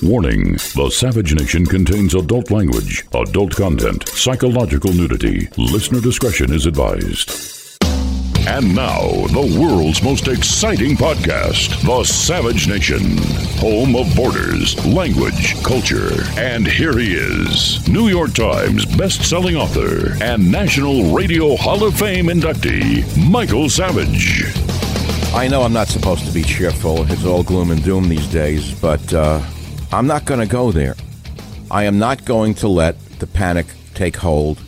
Warning The Savage Nation contains adult language, adult content, psychological nudity. Listener discretion is advised. And now, the world's most exciting podcast, The Savage Nation, home of borders, language, culture. And here he is, New York Times best-selling author and National Radio Hall of Fame inductee, Michael Savage. I know I'm not supposed to be cheerful. It's all gloom and doom these days, but uh, I'm not going to go there. I am not going to let the panic take hold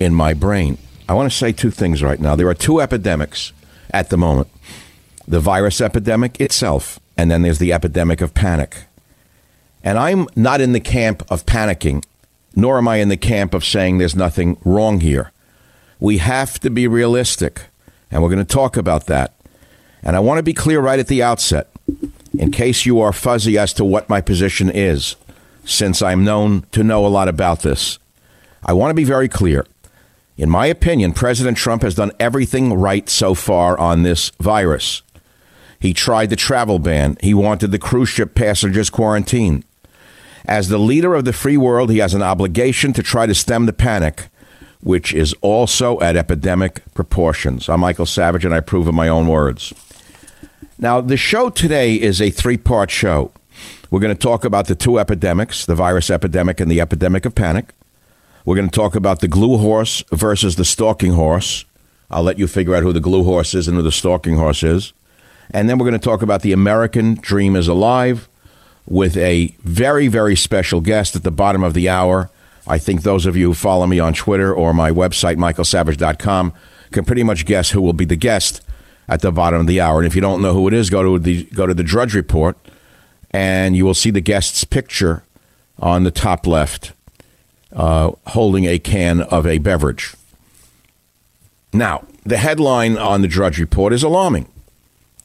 in my brain. I want to say two things right now. There are two epidemics at the moment the virus epidemic itself, and then there's the epidemic of panic. And I'm not in the camp of panicking, nor am I in the camp of saying there's nothing wrong here. We have to be realistic, and we're going to talk about that. And I want to be clear right at the outset, in case you are fuzzy as to what my position is, since I'm known to know a lot about this. I want to be very clear. In my opinion, President Trump has done everything right so far on this virus. He tried the travel ban. He wanted the cruise ship passengers quarantined. As the leader of the free world, he has an obligation to try to stem the panic, which is also at epidemic proportions. I'm Michael Savage, and I approve of my own words. Now, the show today is a three part show. We're going to talk about the two epidemics the virus epidemic and the epidemic of panic. We're going to talk about the glue horse versus the stalking horse. I'll let you figure out who the glue horse is and who the stalking horse is. And then we're going to talk about the American dream is alive with a very, very special guest at the bottom of the hour. I think those of you who follow me on Twitter or my website, michaelsavage.com, can pretty much guess who will be the guest at the bottom of the hour. And if you don't know who it is, go to the go to the Drudge Report, and you will see the guest's picture on the top left, uh, holding a can of a beverage. Now, the headline on the Drudge Report is alarming.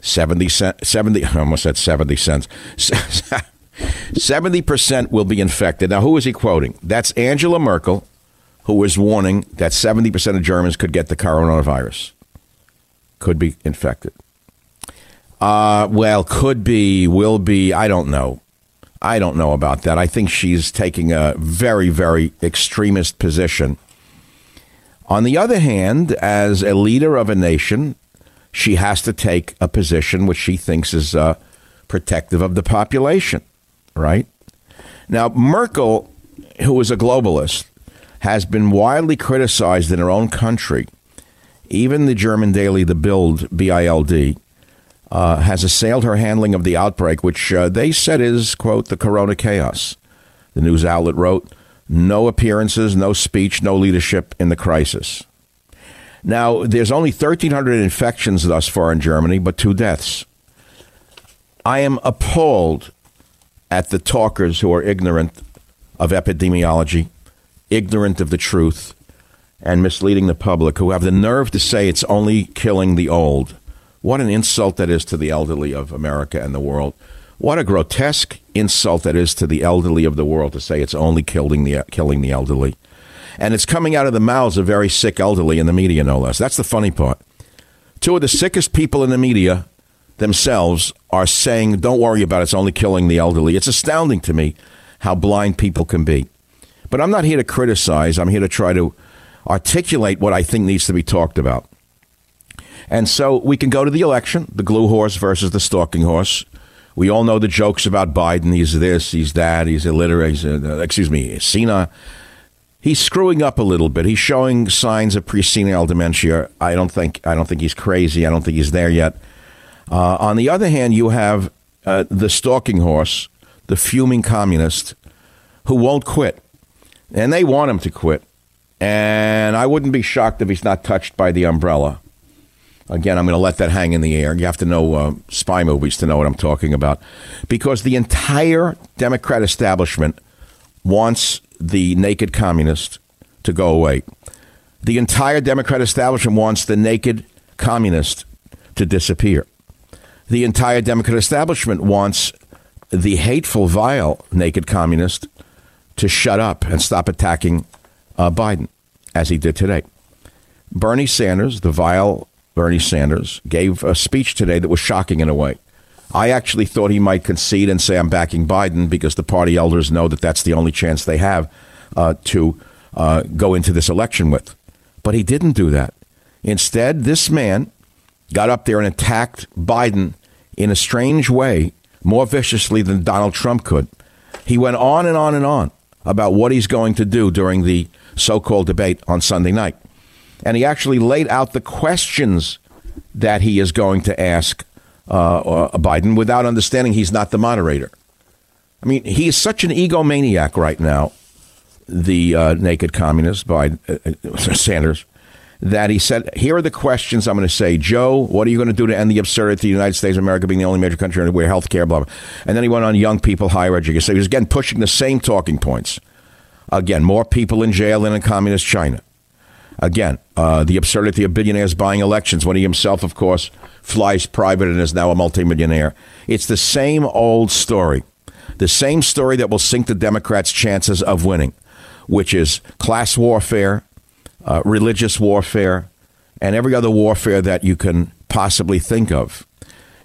70 cent, 70 I almost said 70 cents 70% will be infected now who is he quoting that's angela merkel who was warning that 70% of germans could get the coronavirus could be infected. Uh, well, could be, will be. I don't know. I don't know about that. I think she's taking a very, very extremist position. On the other hand, as a leader of a nation, she has to take a position which she thinks is uh, protective of the population, right? Now, Merkel, who is a globalist, has been widely criticized in her own country even the German daily, the Bild, B I L D, uh, has assailed her handling of the outbreak, which uh, they said is, quote, the corona chaos. The news outlet wrote, no appearances, no speech, no leadership in the crisis. Now, there's only 1,300 infections thus far in Germany, but two deaths. I am appalled at the talkers who are ignorant of epidemiology, ignorant of the truth, and misleading the public who have the nerve to say it's only killing the old. What an insult that is to the elderly of America and the world. What a grotesque insult that is to the elderly of the world to say it's only killing the, killing the elderly. And it's coming out of the mouths of very sick elderly in the media, no less. That's the funny part. Two of the sickest people in the media themselves are saying, don't worry about it, it's only killing the elderly. It's astounding to me how blind people can be. But I'm not here to criticize, I'm here to try to articulate what I think needs to be talked about. And so we can go to the election, the glue horse versus the stalking horse. We all know the jokes about Biden. He's this, he's that, he's illiterate, he's, uh, excuse me, senile. He's screwing up a little bit. He's showing signs of presenile dementia. I don't think I don't think he's crazy. I don't think he's there yet. Uh, on the other hand, you have uh, the stalking horse, the fuming communist, who won't quit, and they want him to quit. And I wouldn't be shocked if he's not touched by the umbrella. Again, I'm going to let that hang in the air. You have to know uh, spy movies to know what I'm talking about. Because the entire Democrat establishment wants the naked communist to go away. The entire Democrat establishment wants the naked communist to disappear. The entire Democrat establishment wants the hateful, vile, naked communist to shut up and stop attacking uh, Biden, as he did today. Bernie Sanders, the vile Bernie Sanders, gave a speech today that was shocking in a way. I actually thought he might concede and say, I'm backing Biden because the party elders know that that's the only chance they have uh, to uh, go into this election with. But he didn't do that. Instead, this man got up there and attacked Biden in a strange way, more viciously than Donald Trump could. He went on and on and on about what he's going to do during the so called debate on Sunday night. And he actually laid out the questions that he is going to ask uh, uh, Biden without understanding he's not the moderator. I mean, he is such an egomaniac right now, the uh, naked communist, by uh, uh, Sanders, that he said, Here are the questions I'm going to say. Joe, what are you going to do to end the absurdity of the United States of America being the only major country where health care, blah, blah. And then he went on young people, higher education. So he was again pushing the same talking points. Again, more people in jail than in communist China. Again, uh, the absurdity of billionaires buying elections when he himself, of course, flies private and is now a multimillionaire. It's the same old story. The same story that will sink the Democrats' chances of winning, which is class warfare, uh, religious warfare, and every other warfare that you can possibly think of.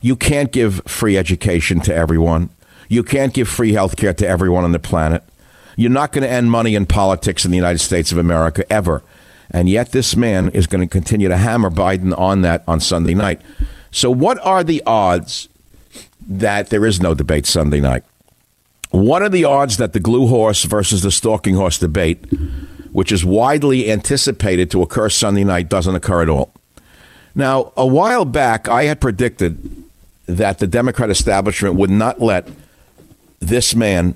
You can't give free education to everyone. You can't give free health care to everyone on the planet. You're not going to end money in politics in the United States of America ever. And yet, this man is going to continue to hammer Biden on that on Sunday night. So, what are the odds that there is no debate Sunday night? What are the odds that the glue horse versus the stalking horse debate, which is widely anticipated to occur Sunday night, doesn't occur at all? Now, a while back, I had predicted that the Democrat establishment would not let this man,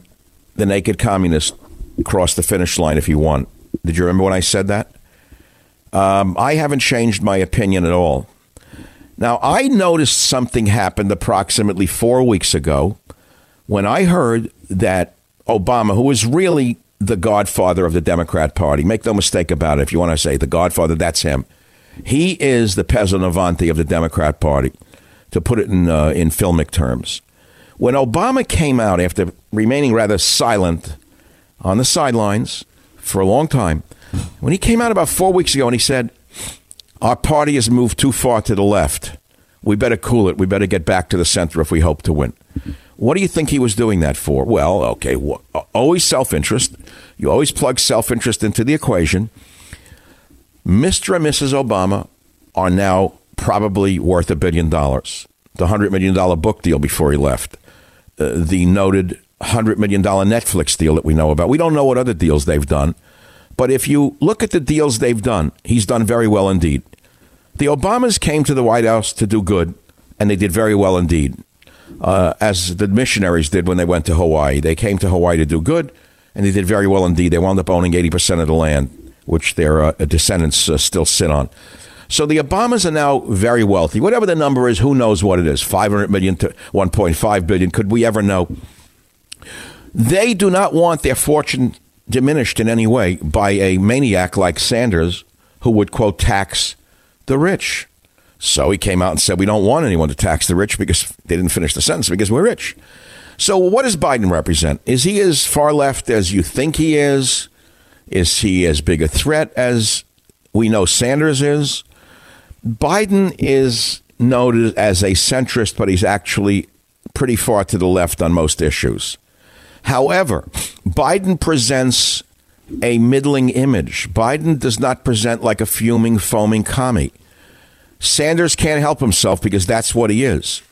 the naked communist, cross the finish line if you want. Did you remember when I said that? Um, I haven't changed my opinion at all. Now, I noticed something happened approximately four weeks ago when I heard that Obama, who is really the godfather of the Democrat Party, make no mistake about it, if you want to say the godfather, that's him. He is the pezzonovante of the Democrat Party, to put it in, uh, in filmic terms. When Obama came out after remaining rather silent on the sidelines for a long time, when he came out about four weeks ago and he said, Our party has moved too far to the left. We better cool it. We better get back to the center if we hope to win. What do you think he was doing that for? Well, okay, always self interest. You always plug self interest into the equation. Mr. and Mrs. Obama are now probably worth a billion dollars. The $100 million book deal before he left, uh, the noted $100 million Netflix deal that we know about. We don't know what other deals they've done. But if you look at the deals they've done, he's done very well indeed. The Obamas came to the White House to do good, and they did very well indeed, uh, as the missionaries did when they went to Hawaii. They came to Hawaii to do good, and they did very well indeed. They wound up owning 80% of the land, which their uh, descendants uh, still sit on. So the Obamas are now very wealthy. Whatever the number is, who knows what it is 500 million to 1.5 billion. Could we ever know? They do not want their fortune diminished in any way by a maniac like Sanders who would, quote, tax the rich. So he came out and said, We don't want anyone to tax the rich because they didn't finish the sentence because we're rich. So what does Biden represent? Is he as far left as you think he is? Is he as big a threat as we know Sanders is? Biden is noted as a centrist, but he's actually pretty far to the left on most issues. However, Biden presents a middling image. Biden does not present like a fuming, foaming commie. Sanders can't help himself because that's what he is.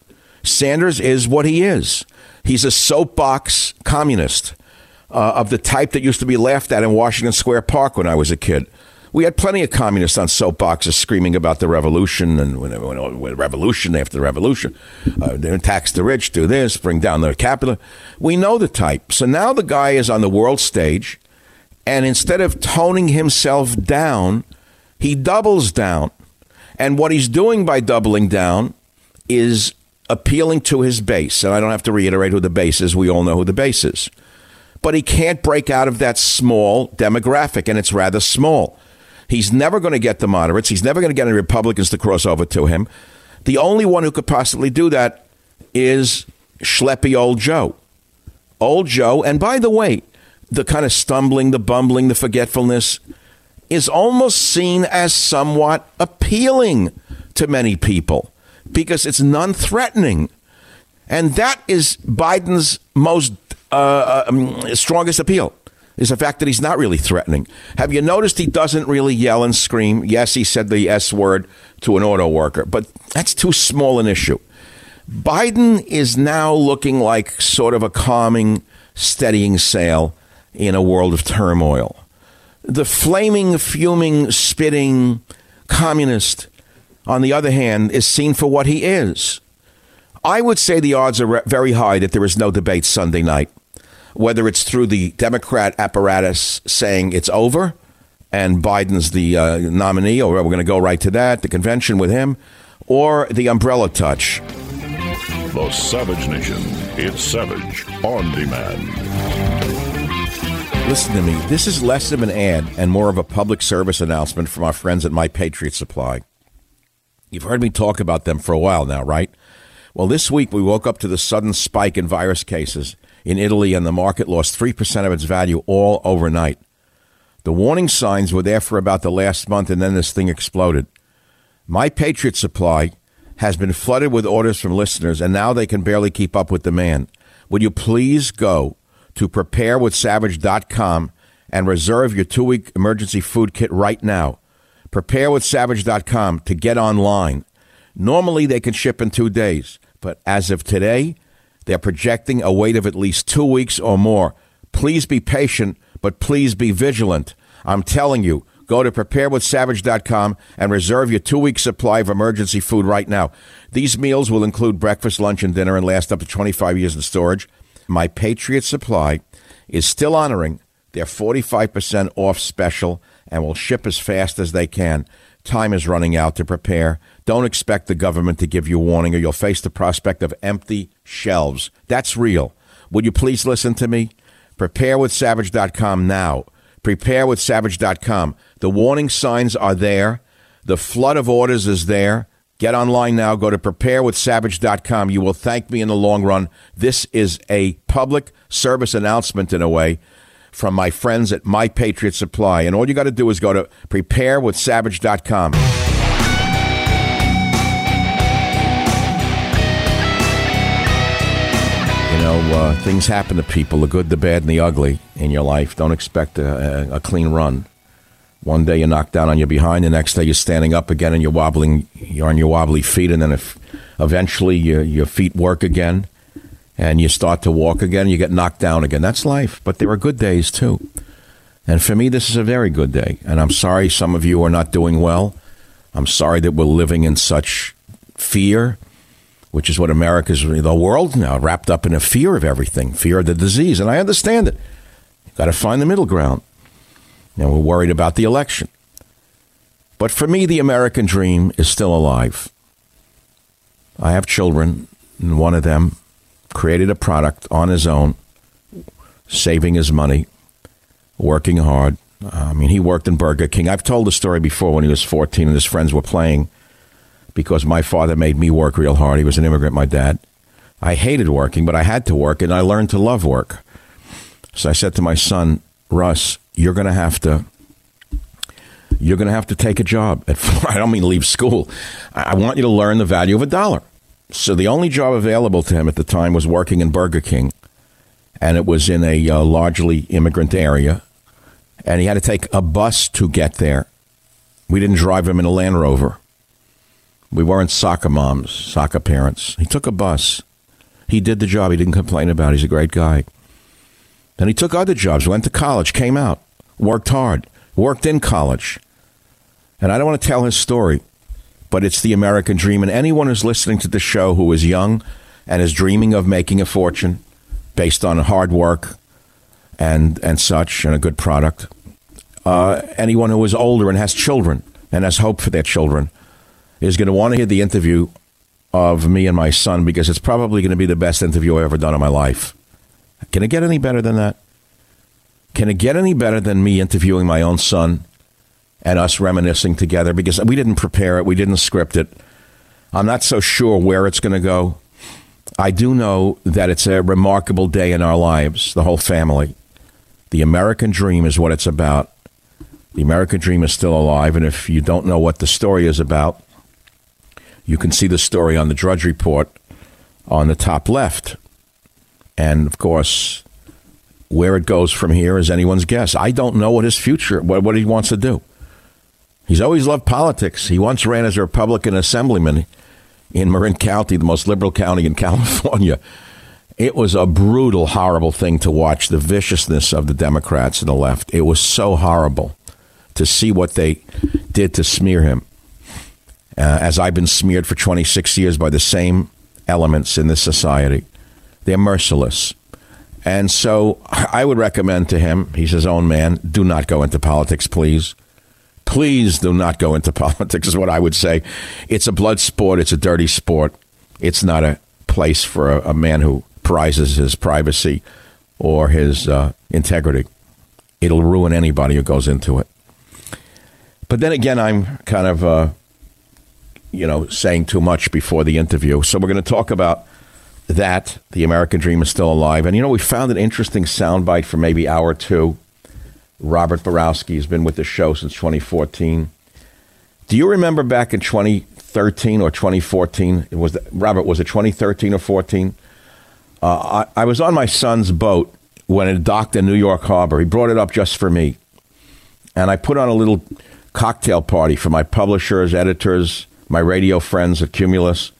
Sanders is what he is. He's a soapbox communist uh, of the type that used to be laughed at in Washington Square Park when I was a kid. We had plenty of communists on soapboxes screaming about the revolution and when, when, when revolution after revolution, uh, tax the rich, do this, bring down the capital. We know the type. So now the guy is on the world stage, and instead of toning himself down, he doubles down. And what he's doing by doubling down is appealing to his base. And I don't have to reiterate who the base is. We all know who the base is. But he can't break out of that small demographic, and it's rather small. He's never going to get the moderates. He's never going to get any Republicans to cross over to him. The only one who could possibly do that is schleppy old Joe. Old Joe. And by the way, the kind of stumbling, the bumbling, the forgetfulness is almost seen as somewhat appealing to many people because it's non threatening. And that is Biden's most uh, um, strongest appeal is the fact that he's not really threatening. Have you noticed he doesn't really yell and scream? Yes, he said the S word to an auto worker, but that's too small an issue. Biden is now looking like sort of a calming, steadying sail in a world of turmoil. The flaming, fuming, spitting communist, on the other hand, is seen for what he is. I would say the odds are very high that there is no debate Sunday night whether it's through the Democrat apparatus saying it's over and Biden's the uh, nominee, or we're going to go right to that, the convention with him, or the umbrella touch. The Savage Nation. It's Savage on demand. Listen to me. This is less of an ad and more of a public service announcement from our friends at My Patriot Supply. You've heard me talk about them for a while now, right? Well, this week we woke up to the sudden spike in virus cases in Italy, and the market lost 3% of its value all overnight. The warning signs were there for about the last month, and then this thing exploded. My Patriot Supply has been flooded with orders from listeners, and now they can barely keep up with demand. Would you please go to preparewithsavage.com and reserve your two week emergency food kit right now? Preparewithsavage.com to get online. Normally, they can ship in two days, but as of today, they're projecting a wait of at least two weeks or more. Please be patient, but please be vigilant. I'm telling you, go to preparewithsavage.com and reserve your two week supply of emergency food right now. These meals will include breakfast, lunch, and dinner and last up to 25 years in storage. My Patriot Supply is still honoring their 45% off special and will ship as fast as they can. Time is running out to prepare. Don't expect the government to give you warning or you'll face the prospect of empty shelves. That's real. Would you please listen to me? Prepare with Preparewithsavage.com now. Prepare with Preparewithsavage.com. The warning signs are there. The flood of orders is there. Get online now. Go to preparewithsavage.com. You will thank me in the long run. This is a public service announcement in a way from my friends at My Patriot Supply. And all you got to do is go to preparewithsavage.com. You know, uh, things happen to people the good, the bad, and the ugly in your life. Don't expect a, a, clean run. One day you're knocked down on your behind, the next day you're standing up again and you're wobbling, you're on your wobbly feet, and then if eventually your, your feet work again and you start to walk again, you get knocked down again. That's life. But there are good days too. And for me, this is a very good day. And I'm sorry some of you are not doing well. I'm sorry that we're living in such fear, which is what America's, the world now, wrapped up in a fear of everything, fear of the disease. And I understand it. You've got to find the middle ground. Now we're worried about the election. But for me, the American dream is still alive. I have children, and one of them created a product on his own, saving his money, working hard. I mean, he worked in Burger King. I've told the story before when he was 14 and his friends were playing because my father made me work real hard. He was an immigrant, my dad. I hated working, but I had to work and I learned to love work. So I said to my son, Russ, you're going to have to you're going to have to take a job. I don't mean leave school. I want you to learn the value of a dollar. So the only job available to him at the time was working in Burger King, and it was in a uh, largely immigrant area, and he had to take a bus to get there. We didn't drive him in a Land Rover. We weren't soccer moms, soccer parents. He took a bus. He did the job. He didn't complain about it. He's a great guy. Then he took other jobs, went to college, came out, worked hard, worked in college. And I don't want to tell his story but it's the American dream. And anyone who's listening to the show who is young and is dreaming of making a fortune based on hard work and and such and a good product, uh, anyone who is older and has children and has hope for their children is going to want to hear the interview of me and my son because it's probably going to be the best interview I've ever done in my life. Can it get any better than that? Can it get any better than me interviewing my own son and us reminiscing together because we didn't prepare it, we didn't script it. I'm not so sure where it's going to go. I do know that it's a remarkable day in our lives, the whole family. The American dream is what it's about. The American dream is still alive, and if you don't know what the story is about, you can see the story on the Drudge Report on the top left. And of course, where it goes from here is anyone's guess. I don't know what his future, what, what he wants to do. He's always loved politics. He once ran as a Republican assemblyman in Marin County, the most liberal county in California. It was a brutal, horrible thing to watch the viciousness of the Democrats and the left. It was so horrible to see what they did to smear him. Uh, as I've been smeared for 26 years by the same elements in this society, they're merciless. And so I would recommend to him, he's his own man, do not go into politics, please. Please do not go into politics, is what I would say. It's a blood sport, it's a dirty sport. It's not a place for a, a man who prizes his privacy or his uh, integrity. It'll ruin anybody who goes into it. But then again, I'm kind of, uh, you know, saying too much before the interview. So we're going to talk about that. The American dream is still alive. And, you know, we found an interesting soundbite for maybe hour two Robert Borowski has been with the show since 2014. Do you remember back in 2013 or 2014? It was Robert. Was it 2013 or 14? Uh, I, I was on my son's boat when it docked in New York Harbor. He brought it up just for me, and I put on a little cocktail party for my publishers, editors, my radio friends at Cumulus,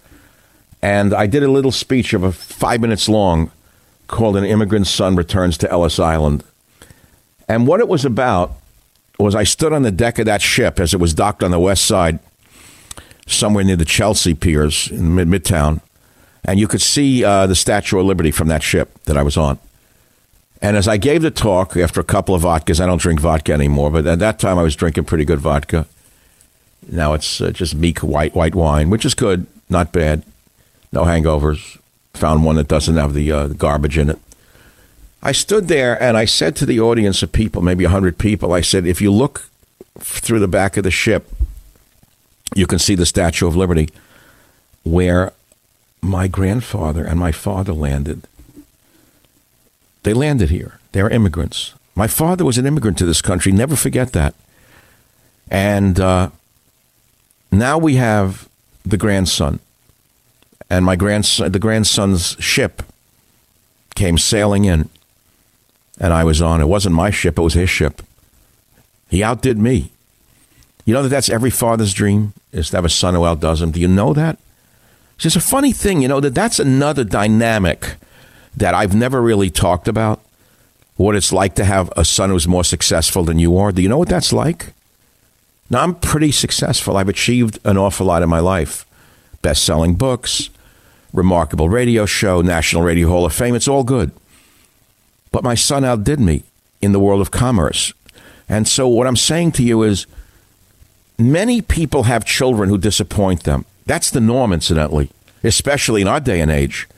and I did a little speech of a five minutes long called "An Immigrant Son Returns to Ellis Island." And what it was about was I stood on the deck of that ship as it was docked on the west side, somewhere near the Chelsea piers in mid- Midtown, and you could see uh, the Statue of Liberty from that ship that I was on. And as I gave the talk after a couple of vodkas, I don't drink vodka anymore, but at that time I was drinking pretty good vodka. Now it's uh, just meek white white wine, which is good, not bad, no hangovers. Found one that doesn't have the uh, garbage in it. I stood there and I said to the audience of people, maybe 100 people, I said, if you look through the back of the ship, you can see the Statue of Liberty where my grandfather and my father landed. They landed here. They're immigrants. My father was an immigrant to this country. Never forget that. And uh, now we have the grandson. And my grandson, the grandson's ship came sailing in and I was on. It wasn't my ship, it was his ship. He outdid me. You know that that's every father's dream is to have a son who outdoes him. Do you know that? It's just a funny thing, you know, that that's another dynamic that I've never really talked about. What it's like to have a son who's more successful than you are. Do you know what that's like? Now, I'm pretty successful. I've achieved an awful lot in my life best selling books, remarkable radio show, National Radio Hall of Fame. It's all good. But my son outdid me in the world of commerce. And so what I'm saying to you is many people have children who disappoint them. That's the norm, incidentally, especially in our day and age.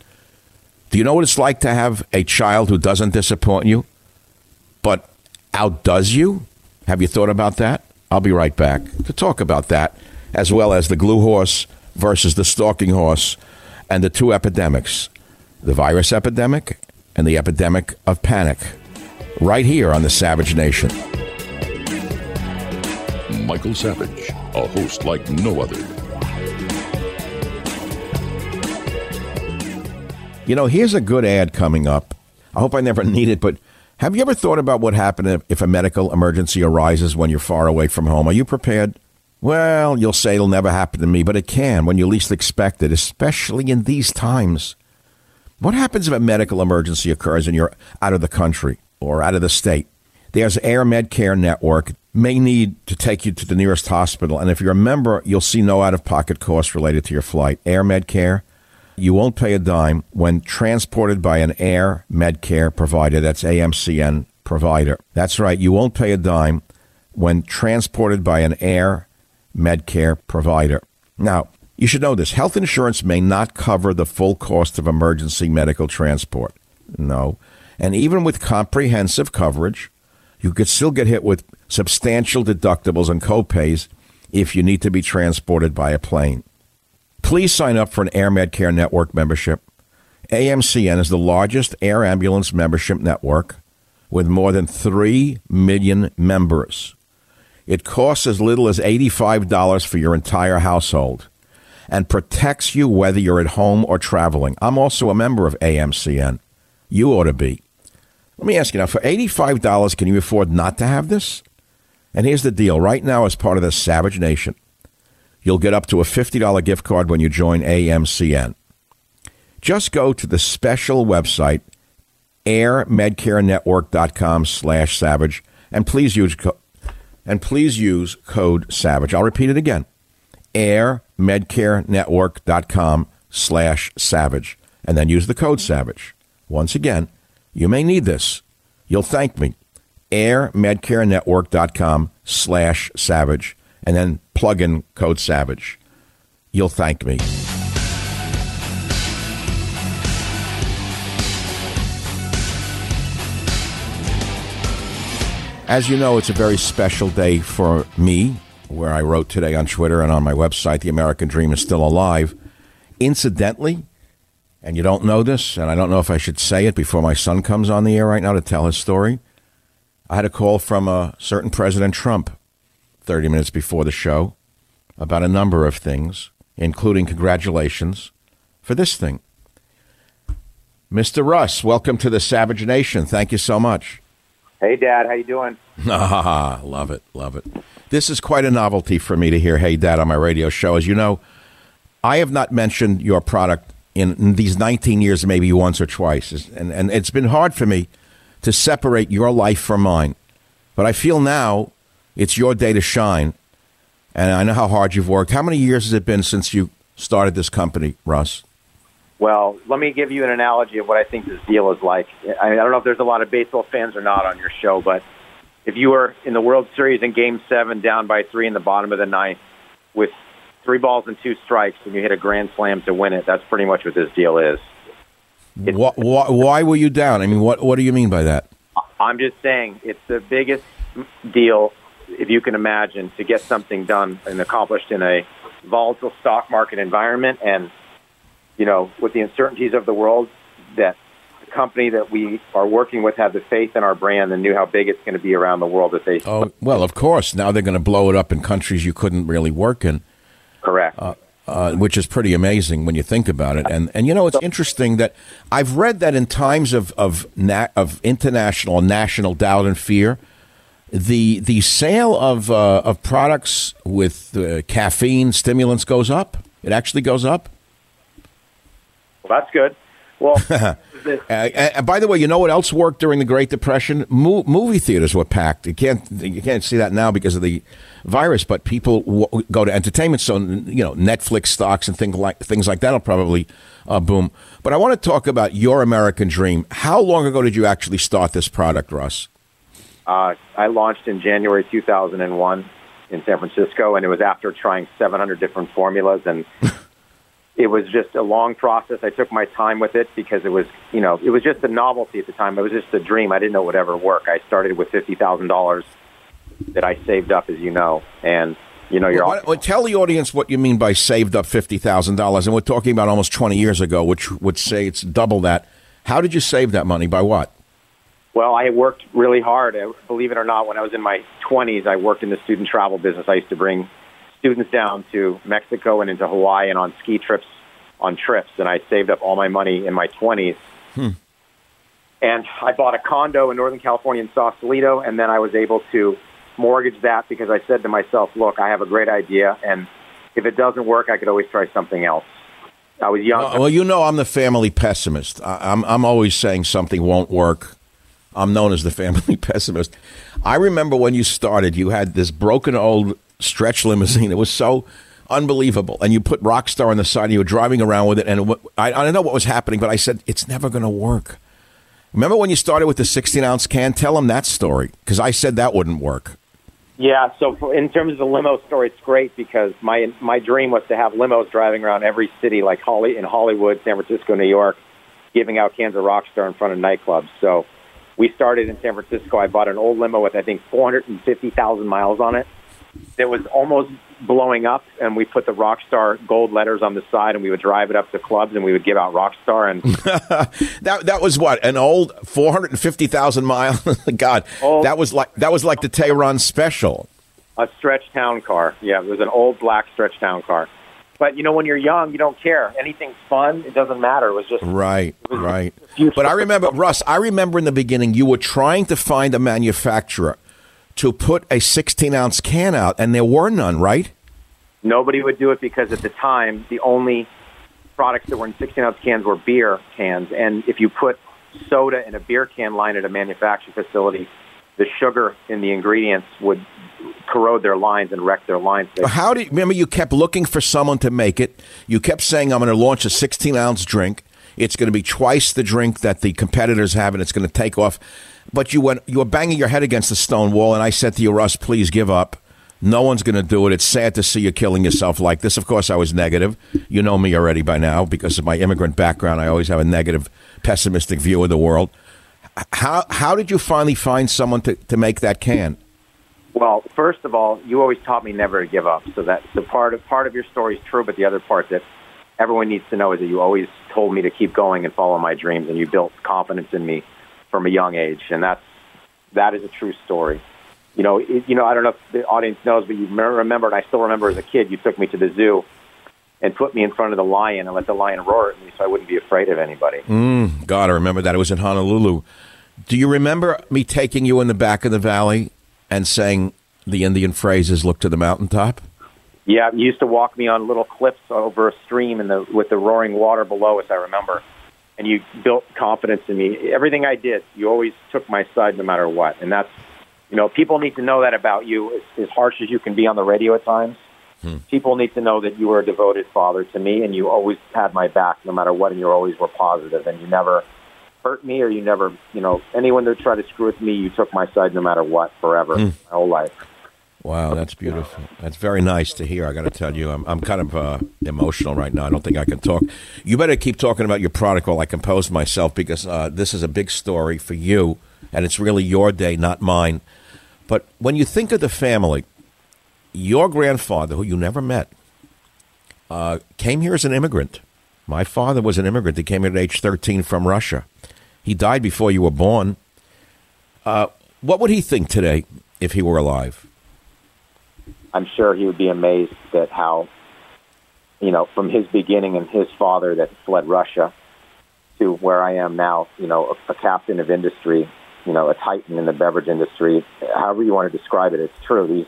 Do you know what it's like to have a child who doesn't disappoint you, but outdoes you? Have you thought about that? I'll be right back to talk about that, as well as the glue horse versus the stalking horse and the two epidemics the virus epidemic and the epidemic of panic right here on the Savage Nation. Michael Savage, a host like no other. You know, here's a good ad coming up. I hope I never need it, but have you ever thought about what happens if a medical emergency arises when you're far away from home? Are you prepared? Well, you'll say it'll never happen to me, but it can when you least expect it, especially in these times. What happens if a medical emergency occurs and you're out of the country or out of the state? There's Air Medcare Network may need to take you to the nearest hospital, and if you're a member, you'll see no out-of-pocket costs related to your flight. Air Medcare, you won't pay a dime when transported by an Air Medcare provider. That's AMCN provider. That's right. You won't pay a dime when transported by an Air Medcare provider. Now, you should know this health insurance may not cover the full cost of emergency medical transport. No. And even with comprehensive coverage, you could still get hit with substantial deductibles and copays if you need to be transported by a plane. Please sign up for an Air Medcare Network membership. AMCN is the largest air ambulance membership network with more than 3 million members. It costs as little as $85 for your entire household and protects you whether you're at home or traveling. I'm also a member of AMCN. You ought to be. Let me ask you now for $85, can you afford not to have this? And here's the deal right now, as part of the Savage Nation, you'll get up to a $50 gift card when you join AMCN. Just go to the special website, airmedcarenetwork.com slash savage, and please use co- and please use code SAVAGE. I'll repeat it again. airmedcarenetwork.com slash savage, and then use the code SAVAGE. Once again, you may need this. You'll thank me. airmedcarenetwork.com slash savage, and then plug in code SAVAGE. You'll thank me. As you know, it's a very special day for me, where I wrote today on Twitter and on my website, The American Dream is Still Alive. Incidentally, and you don't know this, and I don't know if I should say it before my son comes on the air right now to tell his story. I had a call from a certain President Trump 30 minutes before the show about a number of things, including congratulations for this thing. Mr. Russ, welcome to the Savage Nation. Thank you so much. Hey, Dad, how you doing? Ah, love it, love it. This is quite a novelty for me to hear "Hey, Dad" on my radio show. As you know, I have not mentioned your product in, in these 19 years, maybe once or twice, and and it's been hard for me to separate your life from mine. But I feel now it's your day to shine, and I know how hard you've worked. How many years has it been since you started this company, Russ? Well, let me give you an analogy of what I think this deal is like. I, mean, I don't know if there's a lot of baseball fans or not on your show, but if you were in the World Series in Game Seven, down by three in the bottom of the ninth, with three balls and two strikes, and you hit a grand slam to win it, that's pretty much what this deal is. Why, why, why were you down? I mean, what what do you mean by that? I'm just saying it's the biggest deal, if you can imagine, to get something done and accomplished in a volatile stock market environment and you know, with the uncertainties of the world, that the company that we are working with had the faith in our brand and knew how big it's going to be around the world. That they oh well, of course. Now they're going to blow it up in countries you couldn't really work in. Correct. Uh, uh, which is pretty amazing when you think about it. And and you know it's interesting that I've read that in times of of na- of international and national doubt and fear, the the sale of uh, of products with uh, caffeine stimulants goes up. It actually goes up. Well, that's good. Well, uh, and by the way, you know what else worked during the Great Depression? Mo- movie theaters were packed. You can't you can't see that now because of the virus, but people w- go to entertainment. So you know, Netflix stocks and things like things like that will probably uh, boom. But I want to talk about your American Dream. How long ago did you actually start this product, Russ? Uh, I launched in January 2001 in San Francisco, and it was after trying 700 different formulas and it was just a long process. I took my time with it because it was, you know, it was just a novelty at the time. It was just a dream. I didn't know it would ever work. I started with fifty thousand dollars that I saved up, as you know, and you know, you're. Well, well, tell the audience what you mean by saved up fifty thousand dollars, and we're talking about almost twenty years ago, which would say it's double that. How did you save that money? By what? Well, I worked really hard. Believe it or not, when I was in my 20s, I worked in the student travel business. I used to bring students down to Mexico and into Hawaii and on ski trips on trips. And I saved up all my money in my 20s. Hmm. And I bought a condo in Northern California in Sausalito, and then I was able to mortgage that because I said to myself, look, I have a great idea, and if it doesn't work, I could always try something else. I was young. Well, you know, I'm the family pessimist. I'm, I'm always saying something won't work. I'm known as the family pessimist. I remember when you started, you had this broken old stretch limousine. It was so unbelievable. And you put Rockstar on the side, and you were driving around with it. And I, I don't know what was happening, but I said, it's never going to work. Remember when you started with the 16 ounce can? Tell them that story, because I said that wouldn't work. Yeah, so for, in terms of the limo story, it's great because my my dream was to have limos driving around every city, like Holly in Hollywood, San Francisco, New York, giving out cans of Rockstar in front of nightclubs. So we started in San Francisco. I bought an old limo with I think 450,000 miles on it. It was almost blowing up, and we put the Rockstar gold letters on the side, and we would drive it up to clubs, and we would give out Rockstar. And that that was what an old four hundred and fifty thousand mile. God, old, that was like that was like the Tehran special. A stretch town car, yeah, it was an old black stretch town car. But you know, when you're young, you don't care. Anything's fun. It doesn't matter. It was just Right, was right. But I remember, Russ, I remember in the beginning you were trying to find a manufacturer to put a 16 ounce can out, and there were none, right? Nobody would do it because at the time, the only products that were in 16 ounce cans were beer cans. And if you put soda in a beer can line at a manufacturing facility, the sugar in the ingredients would corrode their lines and wreck their lines. How do you remember you kept looking for someone to make it? You kept saying, I'm going to launch a 16 ounce drink. It's going to be twice the drink that the competitors have, and it's going to take off. But you went, you were banging your head against the stone wall, and I said to you, Russ, please give up. No one's going to do it. It's sad to see you killing yourself like this. Of course, I was negative. You know me already by now because of my immigrant background. I always have a negative, pessimistic view of the world. How how did you finally find someone to, to make that can? Well, first of all, you always taught me never to give up. So that the part of part of your story is true, but the other part that everyone needs to know is that you always told me to keep going and follow my dreams, and you built confidence in me from a young age, and that's that is a true story. You know, it, you know, I don't know if the audience knows, but you remember, and I still remember as a kid, you took me to the zoo and put me in front of the lion and let the lion roar at me, so I wouldn't be afraid of anybody. Mm, God, I remember that. It was in Honolulu. Do you remember me taking you in the back of the valley and saying the Indian phrases, look to the mountaintop? Yeah, you used to walk me on little cliffs over a stream in the with the roaring water below us. I remember, and you built confidence in me. Everything I did, you always took my side no matter what, and that's you know people need to know that about you. As, as harsh as you can be on the radio at times, hmm. people need to know that you were a devoted father to me, and you always had my back no matter what, and you always were positive, and you never hurt me or you never you know anyone that tried to screw with me, you took my side no matter what forever, my whole life. Wow, that's beautiful. That's very nice to hear. I got to tell you, I'm, I'm kind of uh, emotional right now. I don't think I can talk. You better keep talking about your product while I compose myself because uh, this is a big story for you, and it's really your day, not mine. But when you think of the family, your grandfather, who you never met, uh, came here as an immigrant. My father was an immigrant. He came here at age 13 from Russia. He died before you were born. Uh, what would he think today if he were alive? I'm sure he would be amazed at how, you know, from his beginning and his father that fled Russia to where I am now, you know, a, a captain of industry, you know, a titan in the beverage industry. However you want to describe it, it's true. These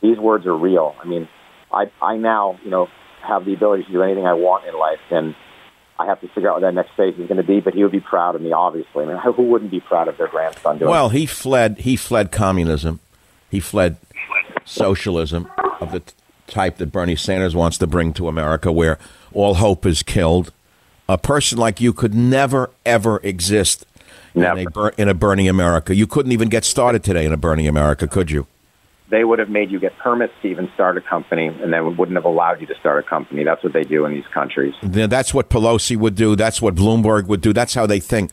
these words are real. I mean, I I now, you know, have the ability to do anything I want in life, and I have to figure out what that next phase is going to be. But he would be proud of me, obviously. I mean, who wouldn't be proud of their grandson doing? Well, he fled. He fled communism. He fled socialism of the t- type that Bernie Sanders wants to bring to America, where all hope is killed. A person like you could never, ever exist in a, in a Bernie America. You couldn't even get started today in a Bernie America, could you? They would have made you get permits to even start a company, and then wouldn't have allowed you to start a company. That's what they do in these countries. Th- That's what Pelosi would do. That's what Bloomberg would do. That's how they think.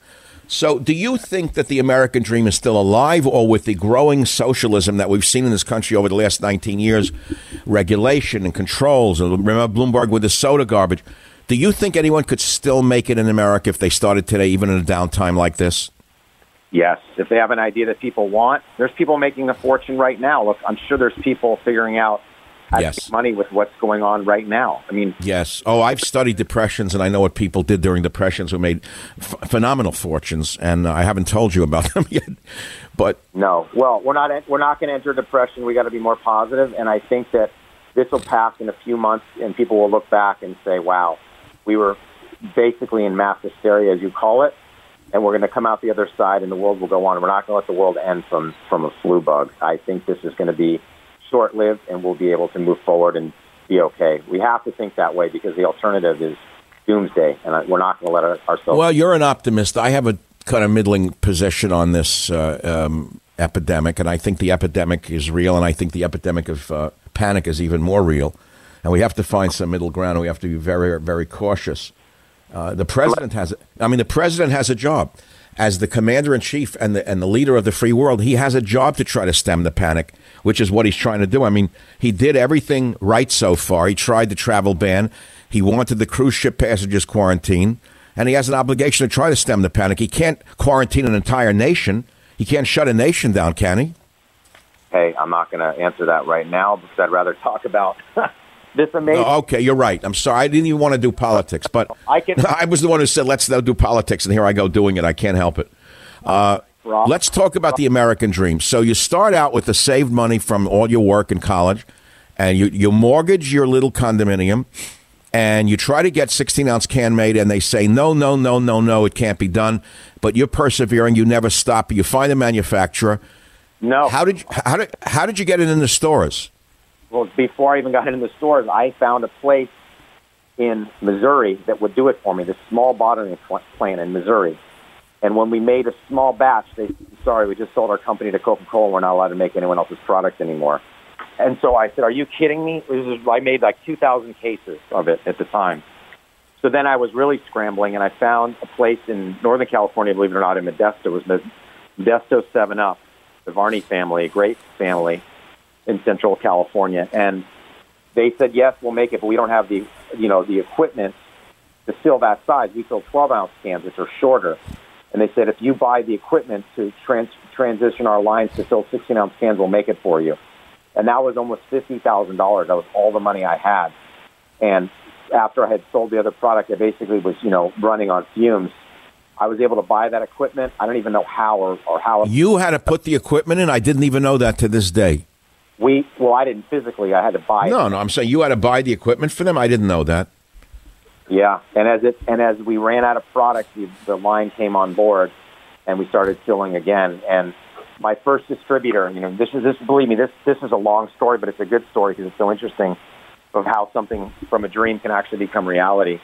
So, do you think that the American dream is still alive, or with the growing socialism that we've seen in this country over the last 19 years, regulation and controls? and Remember Bloomberg with the soda garbage. Do you think anyone could still make it in America if they started today, even in a downtime like this? Yes, if they have an idea that people want, there's people making a fortune right now. Look, I'm sure there's people figuring out how Yes. to make money with what's going on right now. I mean, Yes. Oh, I've studied depressions, and I know what people did during depressions who made f- phenomenal fortunes, and I haven't told you about them yet. But no. Well, we're not we're not going to enter depression. We got to be more positive, and I think that this will pass in a few months, and people will look back and say, "Wow, we were basically in mass hysteria, as you call it." And we're going to come out the other side, and the world will go on. We're not going to let the world end from from a flu bug. I think this is going to be short lived, and we'll be able to move forward and be okay. We have to think that way because the alternative is doomsday, and we're not going to let our- ourselves. Well, you're an optimist. I have a kind of middling position on this uh, um, epidemic, and I think the epidemic is real, and I think the epidemic of uh, panic is even more real. And we have to find some middle ground. and We have to be very, very cautious. Uh, the president has. I mean, the president has a job as the commander in chief and the and the leader of the free world. He has a job to try to stem the panic, which is what he's trying to do. I mean, he did everything right so far. He tried the travel ban. He wanted the cruise ship passengers quarantined, and he has an obligation to try to stem the panic. He can't quarantine an entire nation. He can't shut a nation down, can he? hey, I'm not going to answer that right now because I'd rather talk about this amazing. Oh, okay, you're right. I'm sorry. I didn't even want to do politics, but I can- I was the one who said let's do politics, and here I go doing it. I can't help it. Uh, let's talk about the American dream. So you start out with the saved money from all your work in college, and you you mortgage your little condominium, and you try to get 16 ounce can made, and they say no, no, no, no, no, it can't be done. But you're persevering. You never stop. You find a manufacturer. no, How did you, how did how did you get it in the stores? Well, before I even got into the stores, I found a place in Missouri that would do it for me. This small bottling plant in Missouri. And when we made a small batch, they said, sorry, we just sold our company to Coca-Cola. We're not allowed to make anyone else's product anymore. And so I said, are you kidding me? Is, I made like 2,000 cases of it at the time. So then I was really scrambling, and I found a place in Northern California, believe it or not, in Modesto. It was Modesto 7 Up, the Varney family, a great family in Central California. And they said, yes, we'll make it, but we don't have the, you know, the equipment to fill that size. We fill 12 ounce cans, which are shorter. And they said, if you buy the equipment to trans- transition our lines to fill 16 ounce cans, we'll make it for you. And that was almost $50,000. That was all the money I had. And after I had sold the other product, I basically was, you know, running on fumes. I was able to buy that equipment. I don't even know how or, or how You had to put the equipment in. I didn't even know that to this day. We, well, I didn't physically. I had to buy it. No, no, I'm saying you had to buy the equipment for them. I didn't know that. Yeah, and as it and as we ran out of product, the, the line came on board, and we started filling again. And my first distributor, you know, this is this. Believe me, this this is a long story, but it's a good story because it's so interesting of how something from a dream can actually become reality.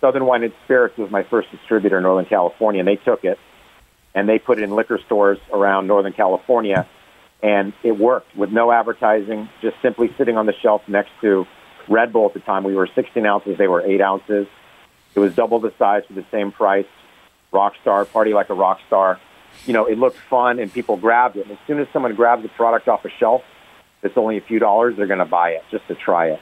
Southern Wine and Spirits was my first distributor in Northern California, and they took it and they put it in liquor stores around Northern California, and it worked with no advertising, just simply sitting on the shelf next to Red Bull at the time. We were 16 ounces, they were 8 ounces. It was double the size for the same price. Rockstar, party like a rock star. You know, it looked fun and people grabbed it. And as soon as someone grabs a product off a shelf that's only a few dollars, they're going to buy it just to try it.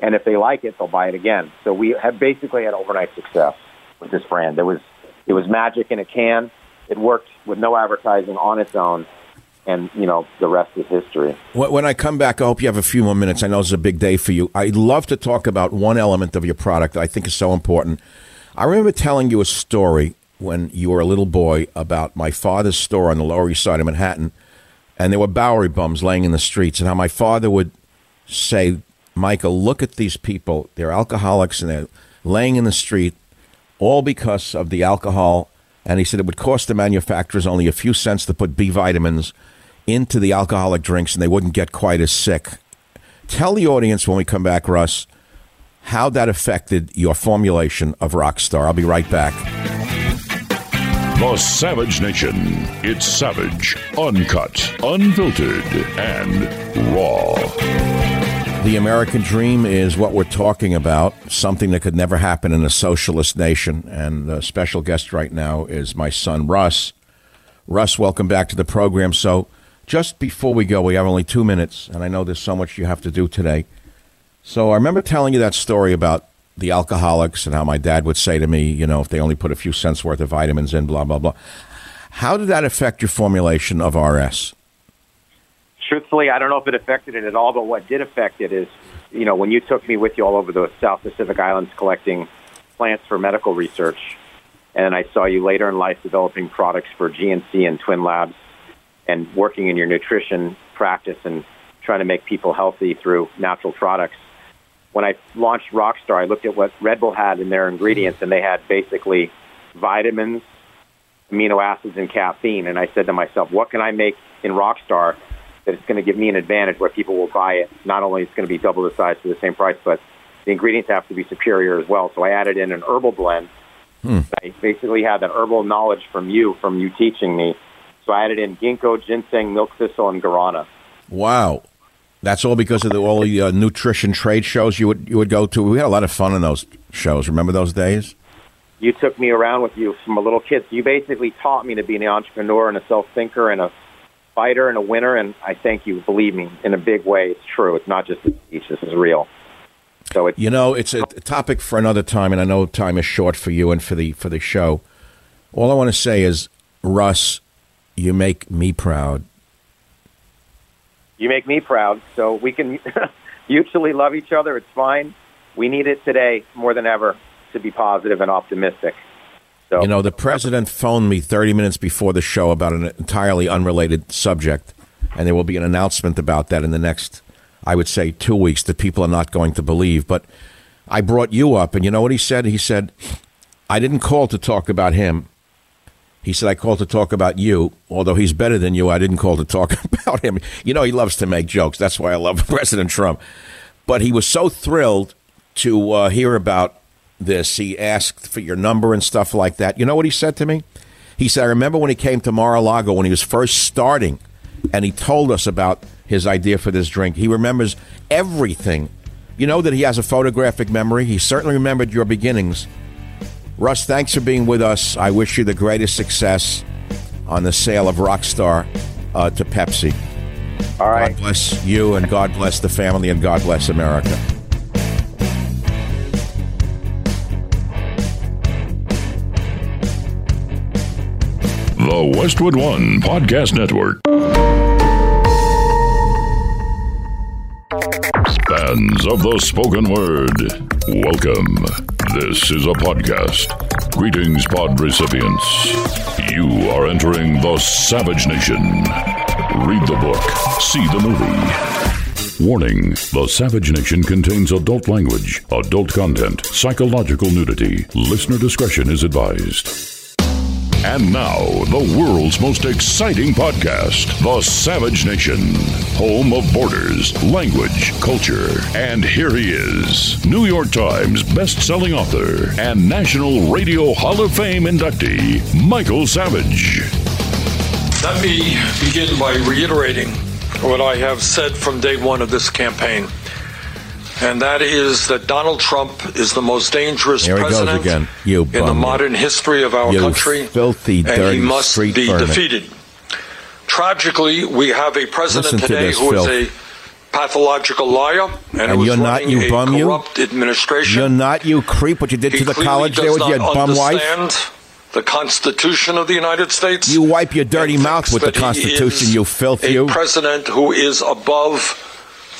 And if they like it, they'll buy it again. So we have basically had overnight success with this brand. It was it was magic in a can. It worked with no advertising on its own, and you know the rest is history. When I come back, I hope you have a few more minutes. I know it's a big day for you. I'd love to talk about one element of your product that I think is so important. I remember telling you a story when you were a little boy about my father's store on the Lower East Side of Manhattan, and there were Bowery bums laying in the streets, and how my father would say, Michael, look at these people. They're alcoholics and they're laying in the street, all because of the alcohol. And he said it would cost the manufacturers only a few cents to put B vitamins into the alcoholic drinks and they wouldn't get quite as sick. Tell the audience when we come back, Russ, how that affected your formulation of Rockstar. I'll be right back. The Savage Nation. It's savage, uncut, unfiltered, and raw. The American dream is what we're talking about, something that could never happen in a socialist nation. And the special guest right now is my son, Russ. Russ, welcome back to the program. So, just before we go, we have only two minutes, and I know there's so much you have to do today. So, I remember telling you that story about the alcoholics and how my dad would say to me, you know, if they only put a few cents worth of vitamins in, blah, blah, blah. How did that affect your formulation of RS? truthfully, I don't know if it affected it at all, but what did affect it is, you know, when you took me with you all over the South Pacific Islands collecting plants for medical research, and I saw you later in life developing products for GNC and Twin Labs and working in your nutrition practice and trying to make people healthy through natural products. When I launched Rockstar, I looked at what Red Bull had in their ingredients, and they had basically vitamins, amino acids, and caffeine. And I said to myself, what can I make in Rockstar that it's going to give me an advantage where people will buy it. Not only it's going to be double the size for the same price, but the ingredients have to be superior as well. So I added in an herbal blend. Hmm. I basically had that herbal knowledge from you, from you teaching me. So I added in ginkgo, ginseng, milk thistle, and guarana. Wow. That's all because of the, all the uh, nutrition trade shows you would you would go to. We had a lot of fun in those shows. Remember those days? You took me around with you from a little kid. You basically taught me to be an entrepreneur and a self thinker and a fighter and a winner. And I thank you. Believe me, in a big way, it's true. It's not just a speech. This is real. So it's You know, it's a topic for another time, and I know time is short for you and for the for the show. All I want to say is, Russ, you make me proud. you make me proud. So we can mutually love each other. It's fine. We need it today more than ever to be positive and optimistic. So, You know, the president phoned me 30 minutes before the show about an entirely unrelated subject, and there will be an announcement about that in the next, I would say, two weeks that people are not going to believe. But I brought you up, and you know what he said? He said, I didn't call to talk about him. He said, I called to talk about you. Although he's better than you, I didn't call to talk about him. You know, he loves to make jokes. That's why I love President Trump. But he was so thrilled to uh, hear about this. He asked for your number and stuff like that. You know what he said to me? He said, I remember when he came to Mar a Lago when he was first starting and he told us about his idea for this drink. He remembers everything. You know that he has a photographic memory. He certainly remembered your beginnings. Russ, thanks for being with us. I wish you the greatest success on the sale of Rockstar uh, to Pepsi. all right. God bless you and God bless the family and God bless America. The Westwood One Podcast Network. Fans of the spoken word, welcome. This is a podcast. Greetings, pod recipients. You are entering the Savage Nation. Read the book, see the movie. Warning The Savage Nation contains adult language, adult content, psychological nudity. Listener discretion is advised. And now, the world's most exciting podcast, The Savage Nation, home of borders, language, culture. And here he is, New York Times best-selling author and National Radio Hall of Fame inductee, Michael Savage. Let me begin by reiterating what I have said from day one of this campaign. And that is that Donald Trump is the most dangerous Here he goes president again. You in the modern history of our You country. filthy, and he must be vermin. defeated. Tragically, we have a president Listen to today this, who is a pathological liar and, And you're not, you a bum, you? corrupt administration. You're not, you creep, what you did he to the college there with your bum wife. understand the Constitution of the United States. You wipe your dirty mouth with the Constitution, you filth, a you. president who is above